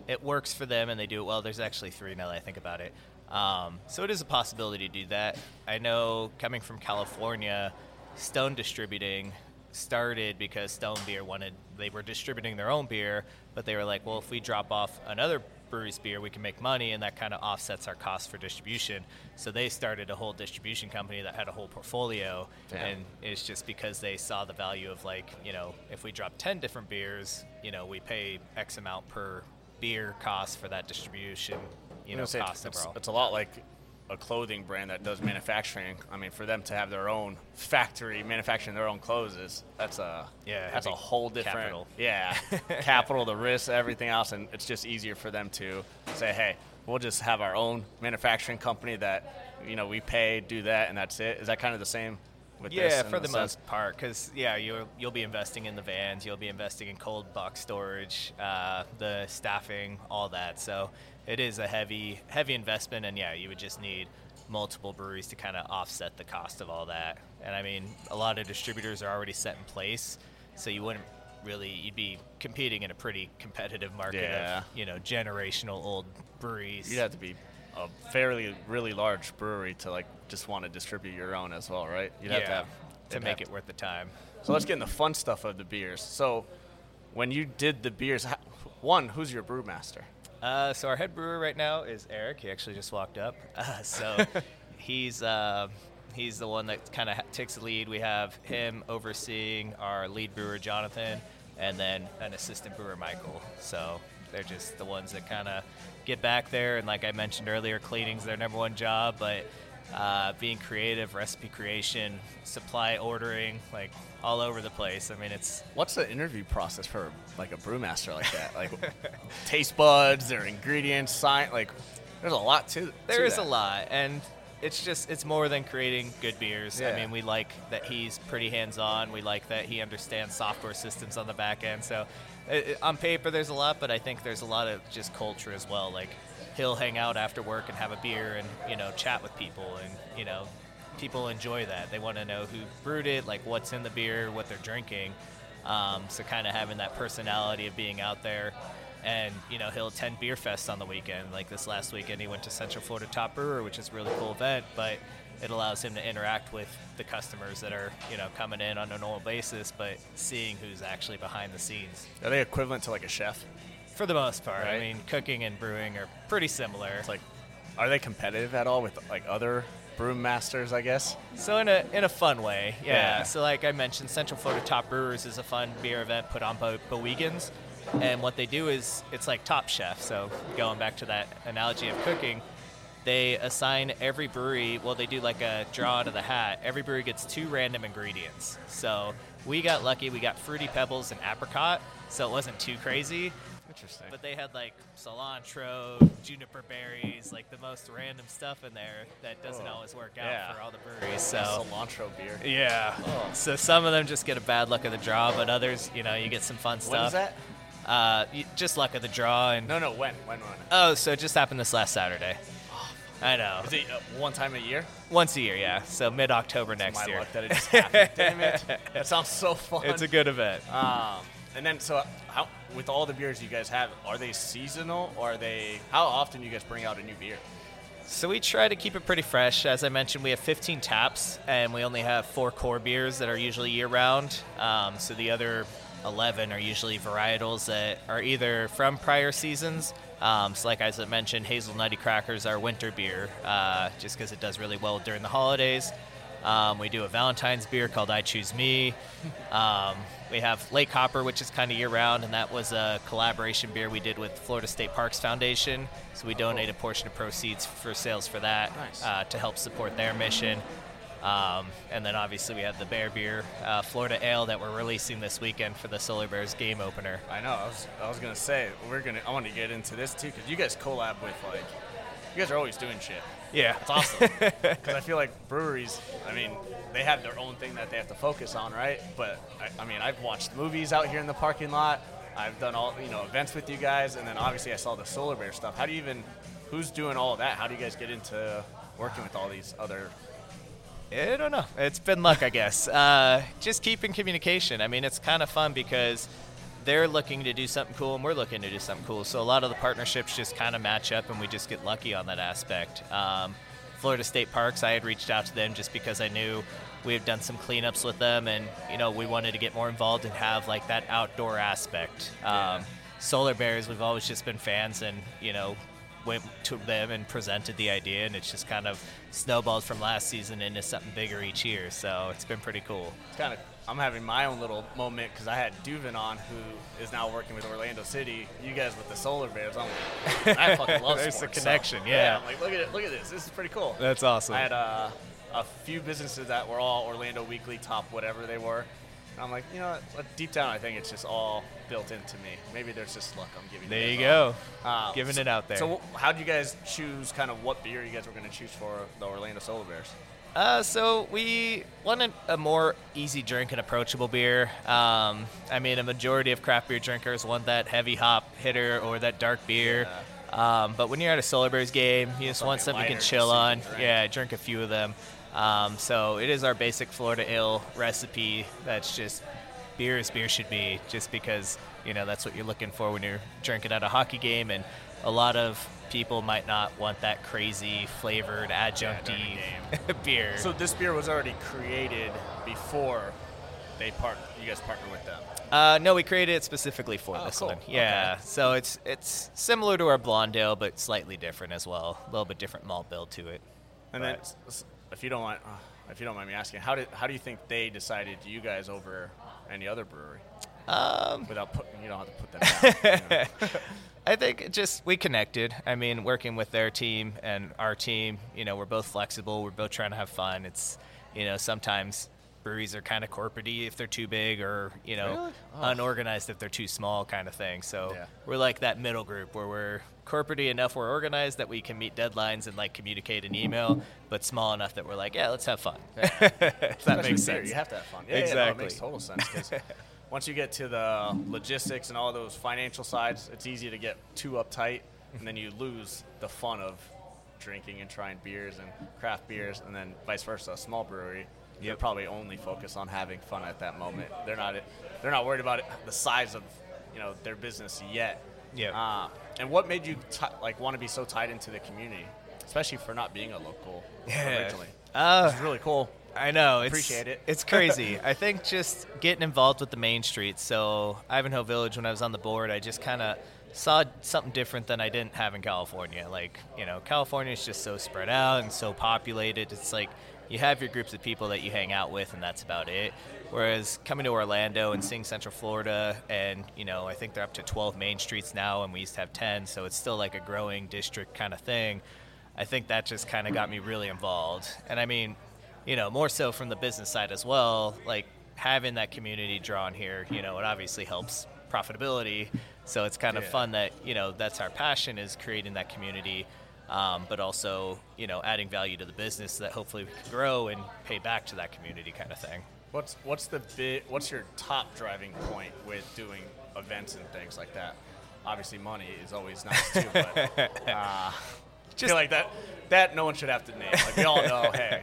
B: it works for them, and they do it well. There's actually three now that I think about it. Um, so it is a possibility to do that. I know coming from California, Stone Distributing started because Stone Beer wanted they were distributing their own beer, but they were like, well, if we drop off another brewery's beer, we can make money, and that kind of offsets our cost for distribution. So they started a whole distribution company that had a whole portfolio, Damn. and it's just because they saw the value of like, you know, if we drop ten different beers, you know, we pay X amount per beer cost for that distribution, you know, cost
A: it's, overall. It's a lot like a clothing brand that does manufacturing. I mean, for them to have their own factory manufacturing their own clothes is that's a
B: yeah
A: that's a whole different
B: capital.
A: yeah capital, the risk, everything else, and it's just easier for them to say, hey, we'll just have our own manufacturing company that you know we pay, do that, and that's it. Is that kind of the same with
B: yeah, for the
A: sense?
B: most part, because yeah, you'll you'll be investing in the vans, you'll be investing in cold box storage, uh, the staffing, all that. So it is a heavy heavy investment, and yeah, you would just need multiple breweries to kind of offset the cost of all that. And I mean, a lot of distributors are already set in place, so you wouldn't really you'd be competing in a pretty competitive market
A: Yeah.
B: of you know generational old breweries.
A: You'd have to be a fairly really large brewery to like just want to distribute your own as well, right? You'd have to have
B: to make it worth the time.
A: So let's get in the fun stuff of the beers. So when you did the beers, one, who's your brewmaster?
B: Uh, so our head brewer right now is Eric. He actually just walked up. Uh, so he's uh, he's the one that kind of ha- takes the lead. We have him overseeing our lead brewer Jonathan, and then an assistant brewer Michael. So they're just the ones that kind of get back there. And like I mentioned earlier, cleaning's their number one job, but uh, being creative, recipe creation, supply ordering, like all over the place. I mean, it's
A: What's the interview process for like a brewmaster like that? Like taste buds, their ingredients, sign like there's a lot to
B: There
A: to
B: is
A: that.
B: a lot, and it's just it's more than creating good beers.
A: Yeah.
B: I mean, we like that he's pretty hands-on. We like that he understands software systems on the back end. So, it, it- on paper, there's a lot, but I think there's a lot of just culture as well. Like, he'll hang out after work and have a beer and you know chat with people, and you know, people enjoy that. They want to know who brewed it, like what's in the beer, what they're drinking. Um, so, kind of having that personality of being out there and you know he'll attend beer fest on the weekend like this last weekend he went to central florida top brewer which is a really cool event but it allows him to interact with the customers that are you know coming in on a normal basis but seeing who's actually behind the scenes
A: Are they equivalent to like a chef?
B: For the most part i mean cooking and brewing are pretty similar
A: It's like, are they competitive at all with like other brewmasters? I guess.
B: So in a in a fun way, yeah.
A: Yeah.
B: So like I mentioned, Central Florida Top Brewers is a fun beer event put on by Bowigens, and what they do is it's like Top Chef. So going back to that analogy of cooking, they assign every brewery. Well, they do like a draw out of the hat. Every brewery gets two random ingredients. So we got lucky. We got fruity pebbles and apricot. So it wasn't too crazy.
A: Interesting.
B: But they had like cilantro, juniper berries, like the most random stuff in there that doesn't
A: Oh,
B: always work out
A: yeah.
B: for all the breweries. So
A: cilantro beer.
B: yeah.
A: Oh.
B: So some of them just get a bad luck of the draw, but others, you know, you get some fun stuff.
A: When is that?
B: Uh, you, just luck of the draw. And
A: No, no. When? When? When?
B: oh, so it just happened this last Saturday. I know.
A: Is it uh, one time a year?
B: Once a year, yeah. So mid October next
A: My
B: year.
A: luck that it just happened. Damn it. That sounds so fun.
B: it's a good event.
A: Um, and then, so how with all the beers you guys have, are they seasonal or are they? How often you guys bring out a new beer?
B: So we try to keep it pretty fresh. As I mentioned, we have 15 taps, and we only have four core beers that are usually year round. Um, so the other 11 are usually varietals that are either from prior seasons. Um, so, like I mentioned, Hazelnutty Crackers are winter beer, uh, just because it does really well during the holidays. Um, we do a Valentine's beer called I Choose Me. Um, we have Lake Copper, which is kind of year round, and that was a collaboration beer we did with Florida State Parks Foundation. So we donate a portion of proceeds for sales for that
A: Nice.
B: uh, to help support their mission. Um, and then obviously we have the Bear Beer uh, Florida Ale that we're releasing this weekend for the Solar Bears game opener.
A: I know. I was, I was gonna say we're gonna. I want to get into this too because you guys collab with like, you guys are always doing shit.
B: Yeah,
A: It's awesome because I feel like breweries. I mean, they have their own thing that they have to focus on, right? But I, I mean, I've watched movies out here in the parking lot. I've done all you know events with you guys, and then obviously I saw the Solar Bear stuff. How do you even? Who's doing all that? How do you guys get into working with all these other?
B: I don't know. It's been luck, I guess. Uh, just keep in communication. I mean, it's kind of fun because they're looking to do something cool and we're looking to do something cool. So a lot of the partnerships just kind of match up and we just get lucky on that aspect. Um, Florida State Parks, I had reached out to them just because I knew we had done some cleanups with them and, you know, we wanted to get more involved and have like that outdoor aspect. Um, Solar Bears, we've always just been fans and, you know, went to them and presented the idea, and it's just kind of snowballed from last season into something bigger each year. So it's been pretty cool.
A: It's kind of. I'm having my own little moment because I had Duvin on, who is now working with Orlando City. You guys with the Solar Bears. I'm like, I fucking love
B: There's the
A: sports, so-
B: connection, yeah.
A: I'm like, look at it. Look at this. This is pretty cool.
B: That's awesome.
A: I had uh, a few businesses that were all Orlando Weekly top, whatever they were. And I'm like, you know what? Deep down, I think it's just all built into me. Maybe there's just luck I'm giving.
B: There you go.
A: Uh,
B: Giving
A: so-
B: it out there.
A: So, how would you guys choose kind of what beer you guys were going to choose for the Orlando Solar Bears?
B: Uh, so we wanted a more easy drink and approachable beer. Um, I mean, a majority of craft beer drinkers want that heavy hop hitter or that dark beer. Um, but when you're at a Solar Bears game, you just want
A: Something
B: you can chill
A: just so you
B: on.
A: drink.
B: Yeah, drink a few of them. Um, so it is our basic Florida Ale recipe. That's just beer as beer should be, just because you know that's what you're looking for when you're drinking at a hockey game, and a lot of people might not want that crazy flavored adjuncty beer.
A: So this beer was already created before they part. You guys partner with them.
B: Uh, no, we created it specifically for
A: Oh,
B: this
A: cool.
B: one. Yeah,
A: Okay.
B: so it's it's similar to our blonde ale, but slightly different as well. A little bit different malt build to it.
A: And then,
B: Right.
A: s- s- if you don't mind, uh, if you don't mind me asking, how did how do you think they decided you guys over any other brewery?
B: Um,
A: Without putting, you don't have to put that. Down, you know.
B: I think just we connected. I mean, working with their team and our team, you know, we're both flexible. We're both trying to have fun. It's, you know, sometimes breweries are kind of corporatey if they're too big, or you know,
A: Really? Oh.
B: unorganized if they're too small, kind of thing. So
A: Yeah.
B: we're like that middle group where we're corporatey enough, we're organized that we can meet deadlines and like communicate an email, but small enough that we're like, yeah, let's have fun. if that
A: Especially
B: makes sense.
A: You have to have fun. Yeah, Yeah, no, it
B: Exactly.
A: makes total sense. once you get to the logistics and all those financial sides, it's easy to get too uptight, and then you lose the fun of drinking and trying beers and craft beers, and then vice versa. A small brewery, you
B: Yep.
A: probably only focus on having fun at that moment. They're not they're not worried about it, the size of you know their business yet.
B: Yep.
A: Uh, and what made you ti like want to be so tied into the community, especially for not being a local
B: Yeah.
A: originally?
B: Uh,
A: It's really cool.
B: I know. It's,
A: Appreciate it.
B: It's crazy. I think just getting involved with the main streets. So Ivanhoe Village, when I was on the board, I just kind of saw something different than I didn't have in California. Like, you know, California is just so spread out and so populated. It's like you have your groups of people that you hang out with, and that's about it. Whereas coming to Orlando and seeing Central Florida, and you know, I think they're up to 12 main streets now, and we used to have 10, so it's still like a growing district kind of thing. I think that just kind of got me really involved. And I mean, you know, more so from the business side as well, like having that community drawn here, you know, it obviously helps profitability. So it's kind of
A: Yeah.
B: fun that, you know, that's our passion is creating that community, um, but also, you know, adding value to the business so that hopefully we can grow and pay back to that community kind of thing.
A: What's what's the bit what's your top driving point with doing events and things like that? Obviously, money is always nice too, but uh, Feel like that that no one should have to name. Like we all know, hey,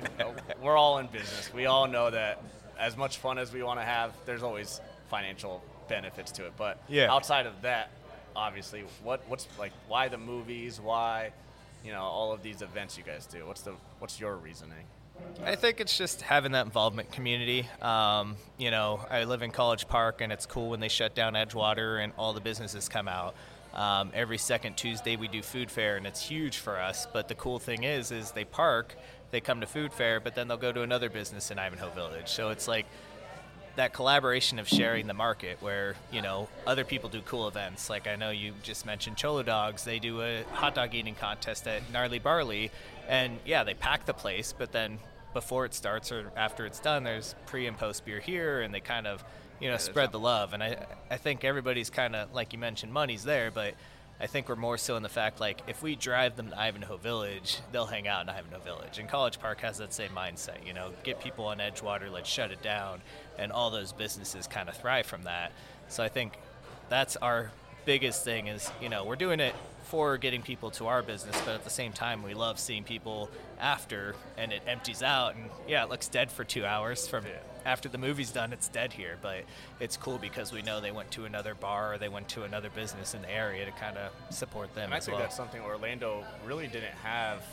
A: we're all in business. We all know that as much fun as we want to have, there's always financial benefits to it. But
B: Yeah.
A: outside of that, obviously, what what's like why the movies? Why you know all of these events you guys do? What's the what's your reasoning?
B: I think it's just having that involvement community. Um, you know, I live in College Park, and it's cool when they shut down Edgewater and all the businesses come out. Um, every second Tuesday we do food fair, and it's huge for us. But the cool thing is, is they park, they come to food fair, but then they'll go to another business in Ivanhoe Village. So it's like that collaboration of sharing the market where you know other people do cool events like i know you just mentioned cholo dogs they do a hot dog eating contest at gnarly barley and yeah they pack the place but then before it starts or after it's done there's pre and post beer here and they kind of you know
A: there's
B: spread the love and i i think everybody's kind of like you mentioned money's there but I think we're more so in the fact like if we drive them to Ivanhoe Village, they'll hang out in Ivanhoe Village. And College Park has that same mindset, you know, get people on Edgewater, let's shut it down, and all those businesses kind of thrive from that. So I think that's our biggest thing is, you know, we're doing it for getting people to our business, but at the same time we love seeing people after and it empties out and yeah, it looks dead for 2 hours from
A: Yeah.
B: after the movie's done, it's dead here. But it's cool because we know they went to another bar or they went to another business in the area to kind of support them
A: And I think
B: well.
A: that's something Orlando really didn't have,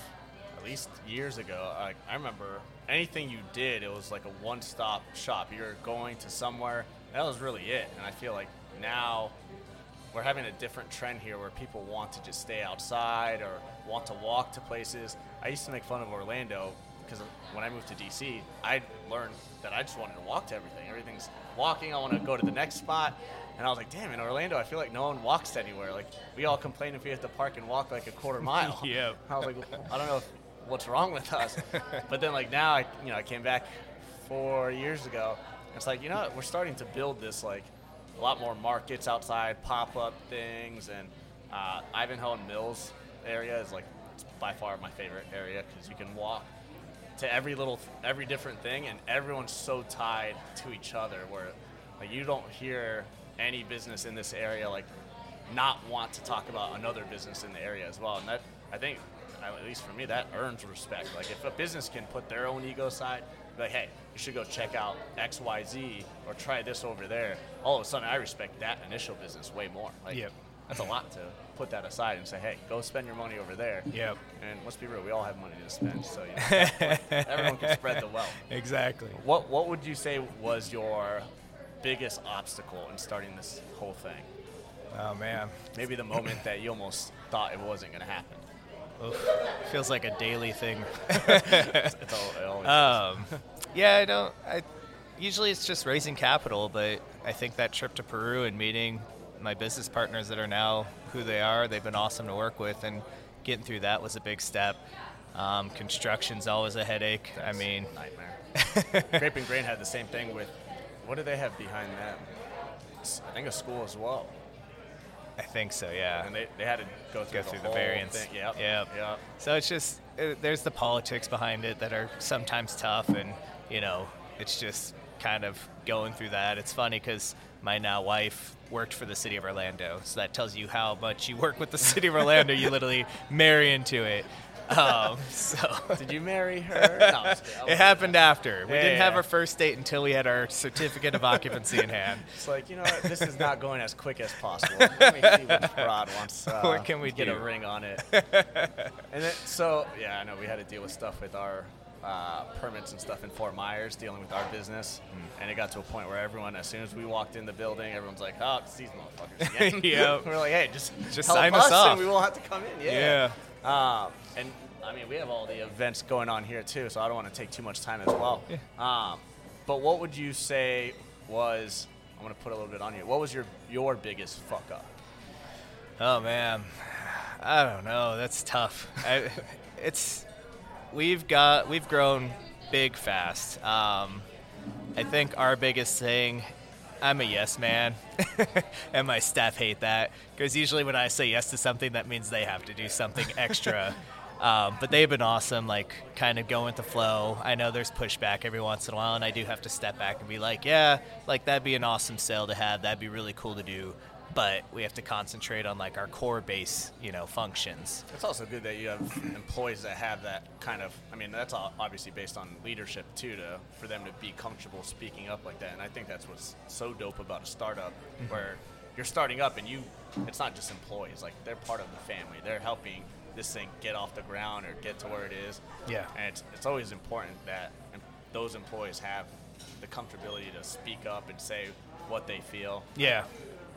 A: at least years ago. I, I remember anything you did, it was like a one-stop shop. You're going to somewhere. That was really it. And I feel like now we're having a different trend here where people want to just stay outside or want to walk to places. I used to make fun of Orlando because when I moved to DC, I learned that I just wanted to walk to everything. Everything's walking. I want to go to the next spot. And I was like, damn, in Orlando, I feel like no one walks anywhere. Like, we all complain if we have to park and walk like a quarter mile.
B: Yeah.
A: I was like, I don't know if, what's wrong with us. but then, like, now, I, you know, I came back four years ago. It's like, you know, what? we're starting to build this, like, a lot more markets outside, pop up things. And uh, Ivanhoe and Mills area is, like, by far my favorite area because you can walk to every little, every different thing, and everyone's so tied to each other. Where like you don't hear any business in this area like not want to talk about another business in the area as well, and that I think. At least for me, that earns respect. Like if a business can put their own ego aside, like, hey, you should go check out X, Y, Z, or try this over there. All of a sudden, I respect that initial business way more. Like,
B: Yep.
A: that's a lot to put that aside and say, hey, go spend your money over there.
B: Yep.
A: And let's be real, we all have money to spend, so you know, everyone can spread the wealth.
B: Exactly.
A: What What would you say was your biggest obstacle in starting this whole thing?
B: Oh man.
A: Maybe the moment that you almost thought it wasn't going to happen.
B: Feels like a daily thing.
A: It's, it's all, it always
B: Um, yeah, I don't. I usually it's just raising capital, but I think that trip to Peru and meeting my business partners that are now who they are, they've been awesome to work with, and getting through that was a big step. Um, construction's always a headache. I mean,
A: nightmare. Grape and Grain had the same thing with, what do they have behind them? I think a school as well.
B: I think so. Yeah.
A: And they, they had to go through,
B: Go through the
A: whole
B: variants.
A: Thing. Yep.
B: Yep.
A: Yep.
B: So it's just uh there's the politics behind it that are sometimes tough, and you know it's just kind of going through that. It's funny because my now wife worked for the city of Orlando, so that tells you how much you work with the city of Orlando. you literally marry into it. Um, so
A: Did you marry her? No, I'm just kidding. I
B: it happened after. We
A: Yeah,
B: didn't have our first date until we had our certificate of occupancy in hand.
A: It's like you know what? This is not going as quick as possible. Let me see what Rod wants. Uh,
B: What can we
A: get
B: do?
A: a ring on it? and then, so yeah, I know we had to deal with stuff with our uh, permits and stuff in Fort Myers, dealing with our business,
B: Hmm.
A: and it got to a point where everyone, as soon as we walked in the building, everyone's like, "Oh, it's these motherfuckers." Again.
B: Yep.
A: We're like, "Hey, just
B: Just sign us
A: us,
B: off."
A: and we won't have to come in."
B: Yeah.
A: Um, and I mean, we have all the events going on here too, so I don't want to take too much time as well. Yeah. Um, but what would you say was? I'm gonna put a little bit on you. What was your your biggest fuck up?
B: Oh man, I don't know. That's tough. I, it's we've got we've grown big fast. Um, I think our biggest thing. I'm a yes man, and my staff hate that because usually when I say yes to something, that means they have to do something extra. um, but they've been awesome, like kind of going with the flow. I know there's pushback every once in a while, and I do have to step back and be like, yeah, like that'd be an awesome sale to have. That'd be really cool to do but we have to concentrate on like our core base, you know, functions.
A: It's also good that you have employees that have that kind of. I mean, that's all obviously based on leadership too, to for them to be comfortable speaking up like that. And I think that's what's so dope about a startup, mm-hmm. where you're starting up and you, it's not just employees. Like they're part of the family. They're helping this thing get off the ground or get to where it is.
B: Yeah.
A: And it's it's always important that those employees have the comfortability to speak up and say what they feel.
B: Yeah.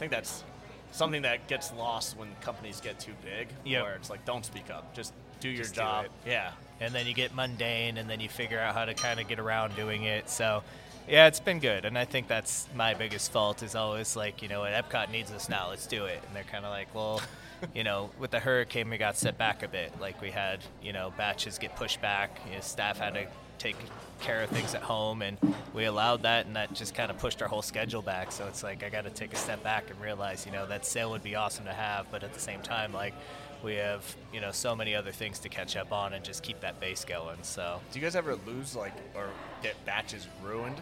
A: I think that's something that gets lost when companies get too big.
B: Yep.
A: Where it's like, don't speak up, just do your
B: Just
A: job.
B: it.
A: Yeah.
B: And then you get mundane and then you figure out how to kind of get around doing it. So, yeah, it's been good. And I think that's my biggest fault is always like, you know, what Epcot needs us now, let's do it. And they're kind of like, well, you know, with the hurricane, we got set back a bit. Like we had, you know, batches get pushed back. You know, staff had to take care of things at home, and we allowed that, and that just kind of pushed our whole schedule back. So it's like I got to take a step back and realize, you know, that sale would be awesome to have, but at the same time, like we have, you know, so many other things to catch up on and just keep that base going. So
A: Do you guys ever lose like or get batches ruined?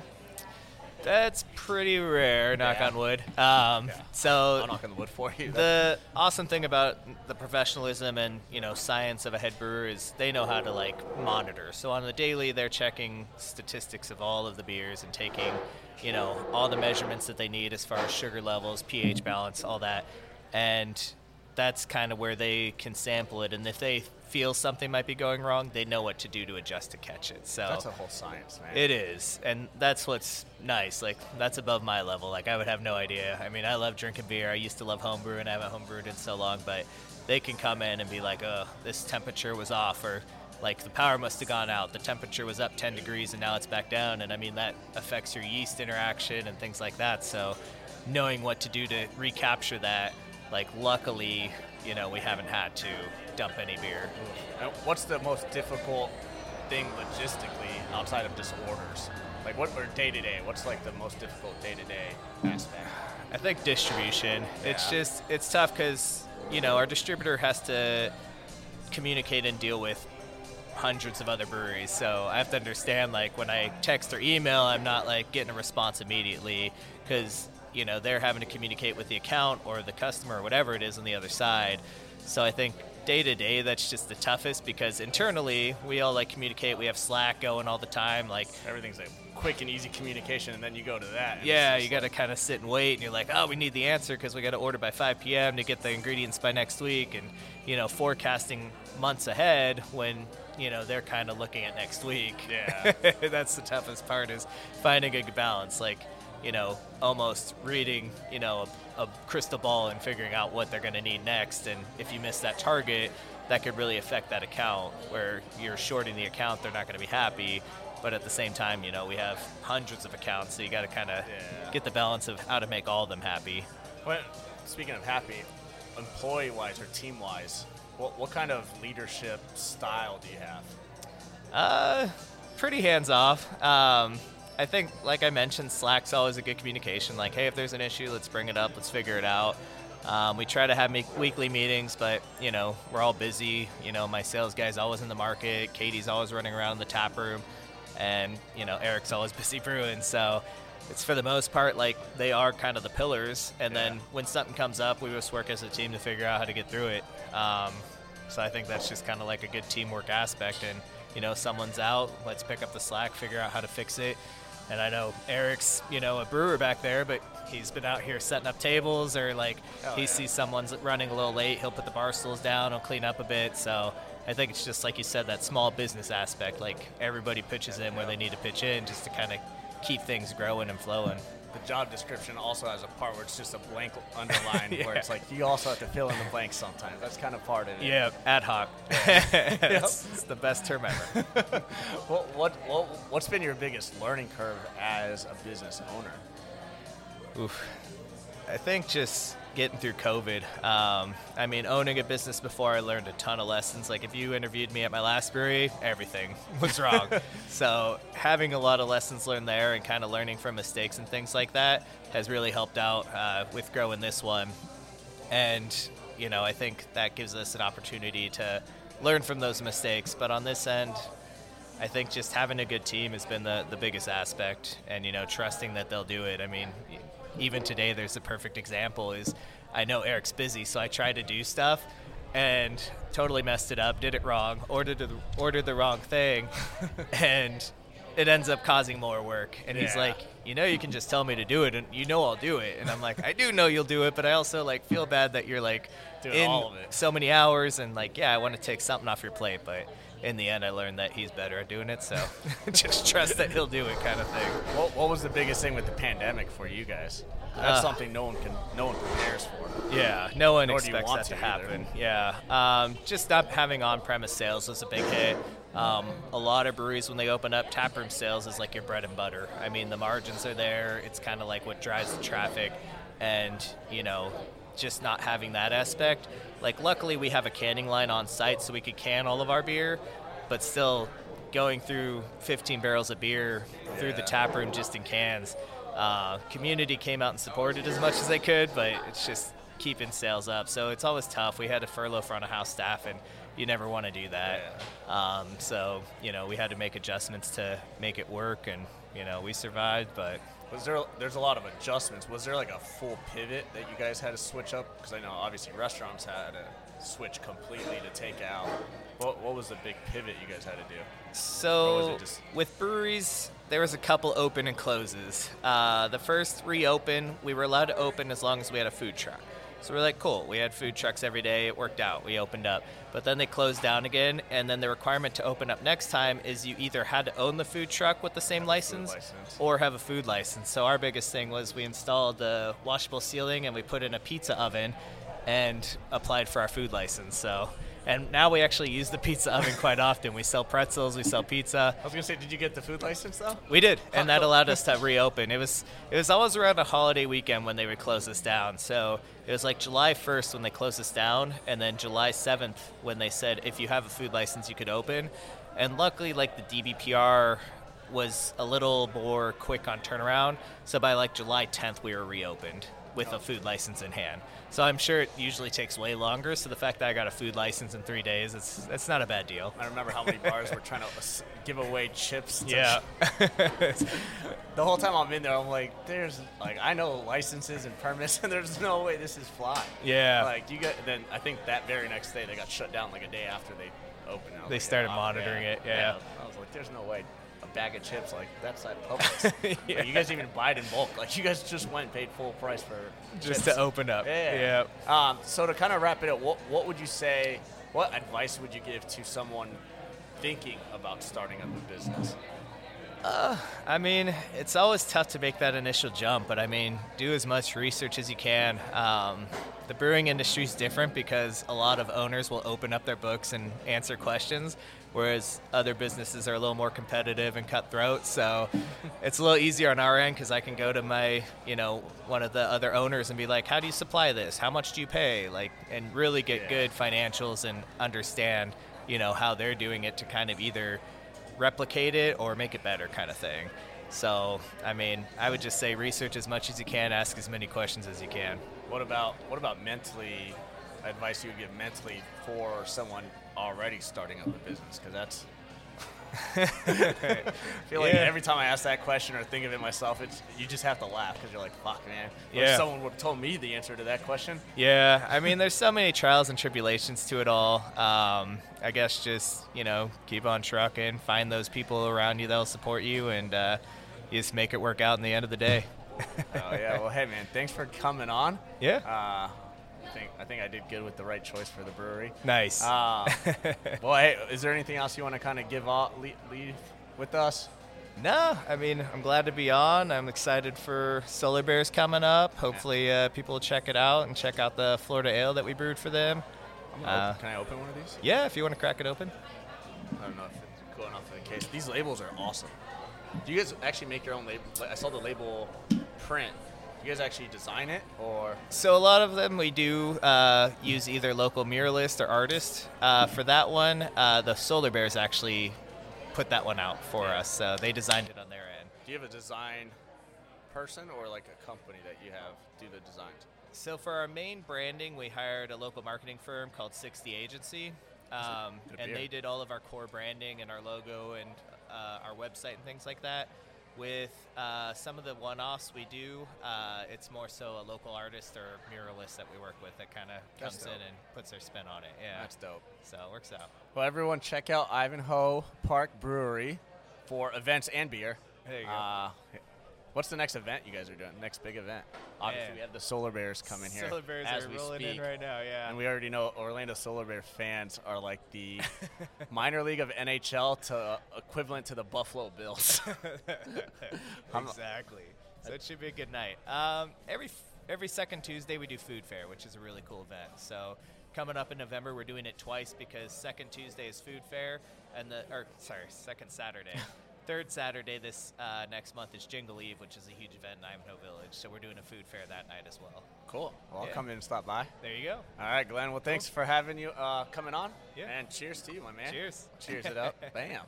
B: That's pretty rare, knock
A: Yeah.
B: on wood. Um,
A: Yeah.
B: So
A: I'll knock on the wood for you.
B: the awesome thing about the professionalism and you know science of a head brewer is they know how to like monitor. So on the daily, they're checking statistics of all of the beers and taking you know all the measurements that they need as far as sugar levels, pH balance, all that, and that's kind of where they can sample it. And if they feel something might be going wrong, they know what to do to adjust to catch it. So
A: that's a whole science, man.
B: it is, and that's what's nice. Like that's above my level. Like I would have no idea. I mean, I love drinking beer. I used to love homebrew, and I haven't homebrewed in so long. But they can come in and be like, "Oh, this temperature was off," or like the power must have gone out. The temperature was up 10 degrees, and now it's back down. And I mean, that affects your yeast interaction and things like that. So knowing what to do to recapture that, like luckily, you know, we haven't had to dump any beer.
A: What's the most difficult thing logistically outside of just orders? Like what or day to day? What's like the most difficult day to day aspect?
B: I think distribution. It's just it's tough because you know our distributor has to communicate and deal with hundreds of other breweries. So I have to understand like when I text or email, I'm not like getting a response immediately because you know they're having to communicate with the account or the customer or whatever it is on the other side. So I think day to day that's just the toughest because internally we all like communicate. We have Slack going all the time. Like
A: everything's like quick and easy communication, and then you go to that.
B: Yeah, you got to kind of sit and wait, and you're like, oh, we need the answer because we got to order by 5 p.m. to get the ingredients by next week, and you know, forecasting months ahead when you know they're kind of looking at next week.
A: Yeah,
B: that's the toughest part is finding a good balance. Like, you know, almost reading, you know, a, a crystal ball and figuring out what they're going to need next, and if you miss that target. That could really affect that account where you're shorting the account, they're not going to be happy but at the same time, you know, we have hundreds of accounts, so you got to kind of yeah. get the balance of how to make all of them happy.
A: Well, speaking of happy, employee-wise or team-wise, what, what kind of leadership style do you have?
B: Uh, pretty hands-off. Um, I think, like I mentioned, Slack's always a good communication. Like, hey, if there's an issue, let's bring it up, let's figure it out. Um, we try to have weekly meetings, but you know we're all busy. You know, my sales guy's always in the market. Katie's always running around the tap room and you know Eric's always busy brewing, so it's for the most part like they are kind of the pillars. And yeah. then when something comes up, we just work as a team to figure out how to get through it. Um, so I think that's just kind of like a good teamwork aspect. And you know, someone's out, let's pick up the slack, figure out how to fix it. And I know Eric's, you know, a brewer back there, but he's been out here setting up tables or like oh, he yeah. sees someone's running a little late, he'll put the bar stools down, he'll clean up a bit. So I think it's just like you said, that small business aspect. Like everybody pitches in where they need to pitch in just to kind of keep things growing and flowing.
A: The job description also has a part where it's just a blank underline, yeah. where it's like you also have to fill in the blanks sometimes. That's kind of part of it.
B: Yeah, ad hoc. That's yep. the best term ever.
A: what, what, what, what's been your biggest learning curve as a business owner?
B: Oof. I think just getting through COVID. Um, I mean, owning a business before, I learned a ton of lessons. Like if you interviewed me at my last brewery, everything was wrong. so having a lot of lessons learned there and kind of learning from mistakes and things like that has really helped out uh, with growing this one. And you know, I think that gives us an opportunity to learn from those mistakes. But on this end, I think just having a good team has been the, the biggest aspect, and you know, trusting that they'll do it. I mean, even today, there's a perfect example. Is I know Eric's busy, so I tried to do stuff and totally messed it up, did it wrong, ordered the, ordered the wrong thing, and it ends up causing more work. And yeah. he's like, you know, you can just tell me to do it, and you know I'll do it. And I'm like, I do know you'll do it, but I also like feel bad that you're like
A: Doing
B: in so many hours, and like, yeah, I want to take something off your plate, but in the end, I learned that he's better at doing it. So just trust that he'll do it, kind of thing.
A: What, what was the biggest thing with the pandemic for you guys? That's uh, something no one can, no one prepares for.
B: Yeah, no one Nor expects that to, to happen. Yeah, um, just not having on-premise sales was a big hit. Um, a lot of breweries, when they open up, taproom sales is like your bread and butter. I mean, the margins are there. It's kind of like what drives the traffic, and you know, just not having that aspect. Like, luckily, we have a canning line on site, so we could can all of our beer, but still going through 15 barrels of beer through yeah. the tap room just in cans. Uh, community came out and supported as much as they could, but it's just keeping sales up. So it's always tough. We had to furlough front of house staff, and you never want to do that. Yeah. Um, so you know, we had to make adjustments to make it work, and you know, we survived, but
A: was there? There's a lot of adjustments. Was there like a full pivot that you guys had to switch up? Because I know obviously restaurants had to switch completely to take out. What, what was the big pivot you guys had to do?
B: So with breweries, there was a couple open and closes. Uh, the first reopen, we were allowed to open as long as we had a food truck. So we're like, cool. We had food trucks every day. It worked out. We opened up. But then they closed down again. And then the requirement to open up next time is you either had to own the food truck with the same license,
A: license,
B: or have a food license. So our biggest thing was we installed the washable ceiling and we put in a pizza oven and applied for our food license. So and now we actually use the pizza oven quite often. We sell pretzels, we sell pizza.
A: I was gonna say, did you get the food license though?
B: We did, and that allowed us to reopen. It was it was always around a holiday weekend when they would close us down. So it was like July 1st when they closed us down, and then July 7th when they said if you have a food license you could open. And luckily, like the DBPR was a little more quick on turnaround. So by like July 10th we were reopened. with oh. a food license in hand. So I'm sure it usually takes way longer. So the fact that I got a food license in three days, it's that's not a bad deal.
A: I remember how many bars were trying to give away chips. to
B: Yeah.
A: the whole time I'm in there, I'm like, there's like I know licenses and permits, and there's no way this is fly.
B: Yeah.
A: Like you get then I think that very next day they got shut down like a day after they opened.
B: They
A: like,
B: started
A: "Oh,
B: monitoring it, yeah.
A: I was like, there's no way a bag of chips like that's at Publix.
B: Yeah.
A: Like, you guys even buy it in bulk. Like you guys just went and paid full price for
B: Just
A: chips.
B: to open up.
A: Yeah. Um, so to kind of wrap it up, what, what would you say? What advice would you give to someone thinking about starting up a business?
B: I mean, it's always tough to make that initial jump, but I mean, do as much research as you can. Um, the brewing industry is different because a lot of owners will open up their books and answer questions, whereas other businesses are a little more competitive and cutthroat. So it's a little easier on our end because I can go to my, you know, one of the other owners and be like, "How do you supply this? How much do you pay?" Like, and really get
A: Yeah.
B: good financials and understand, you know, how they're doing it to kind of either replicate it or make it better kind of thing. So, I mean, I would just say research as much as you can, ask as many questions as you can.
A: What about what about mentally? Advice you would give mentally for someone already starting up a business? Because that's. I feel like
B: Yeah.
A: every time I ask that question or think of it myself, it's you just have to laugh because you're like, "Fuck, man!"
B: Yeah.
A: If someone would have told me the answer to that question,
B: Yeah, I mean, there's so many trials and tribulations to it all. Um, I guess just, you know, keep on trucking, find those people around you that'll support you, and uh, you just make it work out in the end of the day.
A: oh yeah. Well, hey man, thanks for coming on.
B: Yeah.
A: Uh, think I think I did good with the right choice for the brewery.
B: Nice.
A: Uh, well, hey, is there anything else you want to kind of give off, leave, leave with us?
B: No, I mean, I'm glad to be on. I'm excited for Solar Bears coming up. Hopefully, uh, people will check it out and check out the Florida Ale that we brewed for them. Uh,
A: open, can I open one of these?
B: Yeah, if you want to crack it open.
A: I don't know if it's cool enough for the case. These labels are awesome. Do you guys actually make your own label? I saw the label print. You guys actually design it, or
B: So a lot of them we do uh, use either local muralist or artist. Uh, for that one, uh, the Solar Bears actually put that one out for us. So they designed it on their end.
A: do you have a design person or like a company that you have do the designs?
B: So for our main branding, we hired a local marketing firm called 60 Agency, um, and
A: beer.
B: they did all of our core branding and our logo and uh, our website and things like that. With uh, some of the one-offs we do, uh, it's more so a local artist or muralist that we work with that kind of comes in and puts their spin on it. Yeah,
A: That's dope.
B: so it works out.
A: Well, everyone, check out Ivanhoe Park Brewery for events and beer.
B: There you go.
A: Uh, what's the next event you guys are doing? Next big event? Obviously,
B: Yeah.
A: we have the Solar Bears coming here
B: Solar Bears
A: as
B: are
A: we
B: rolling
A: speak.
B: in right now. Yeah,
A: And we already know Orlando Solar Bear fans are like the minor league of NHL to uh, equivalent to the Buffalo Bills.
B: Exactly. So it should be a good night. Um, every every second Tuesday we do food fair, which is a really cool event. So coming up in November, we're doing it twice because second Tuesday is food fair, and the or sorry, second Saturday. Third Saturday this uh, next month is Jingle Eve, which is a huge event in Ivanhoe Village. So we're doing a food fair that night as well.
A: cool. Well, I'll come in and stop by.
B: There you go.
A: All right, Glenn. Well, thanks for having you uh, coming on.
B: Yeah.
A: And cheers to you, my man.
B: Cheers.
A: Cheers it up. Bam.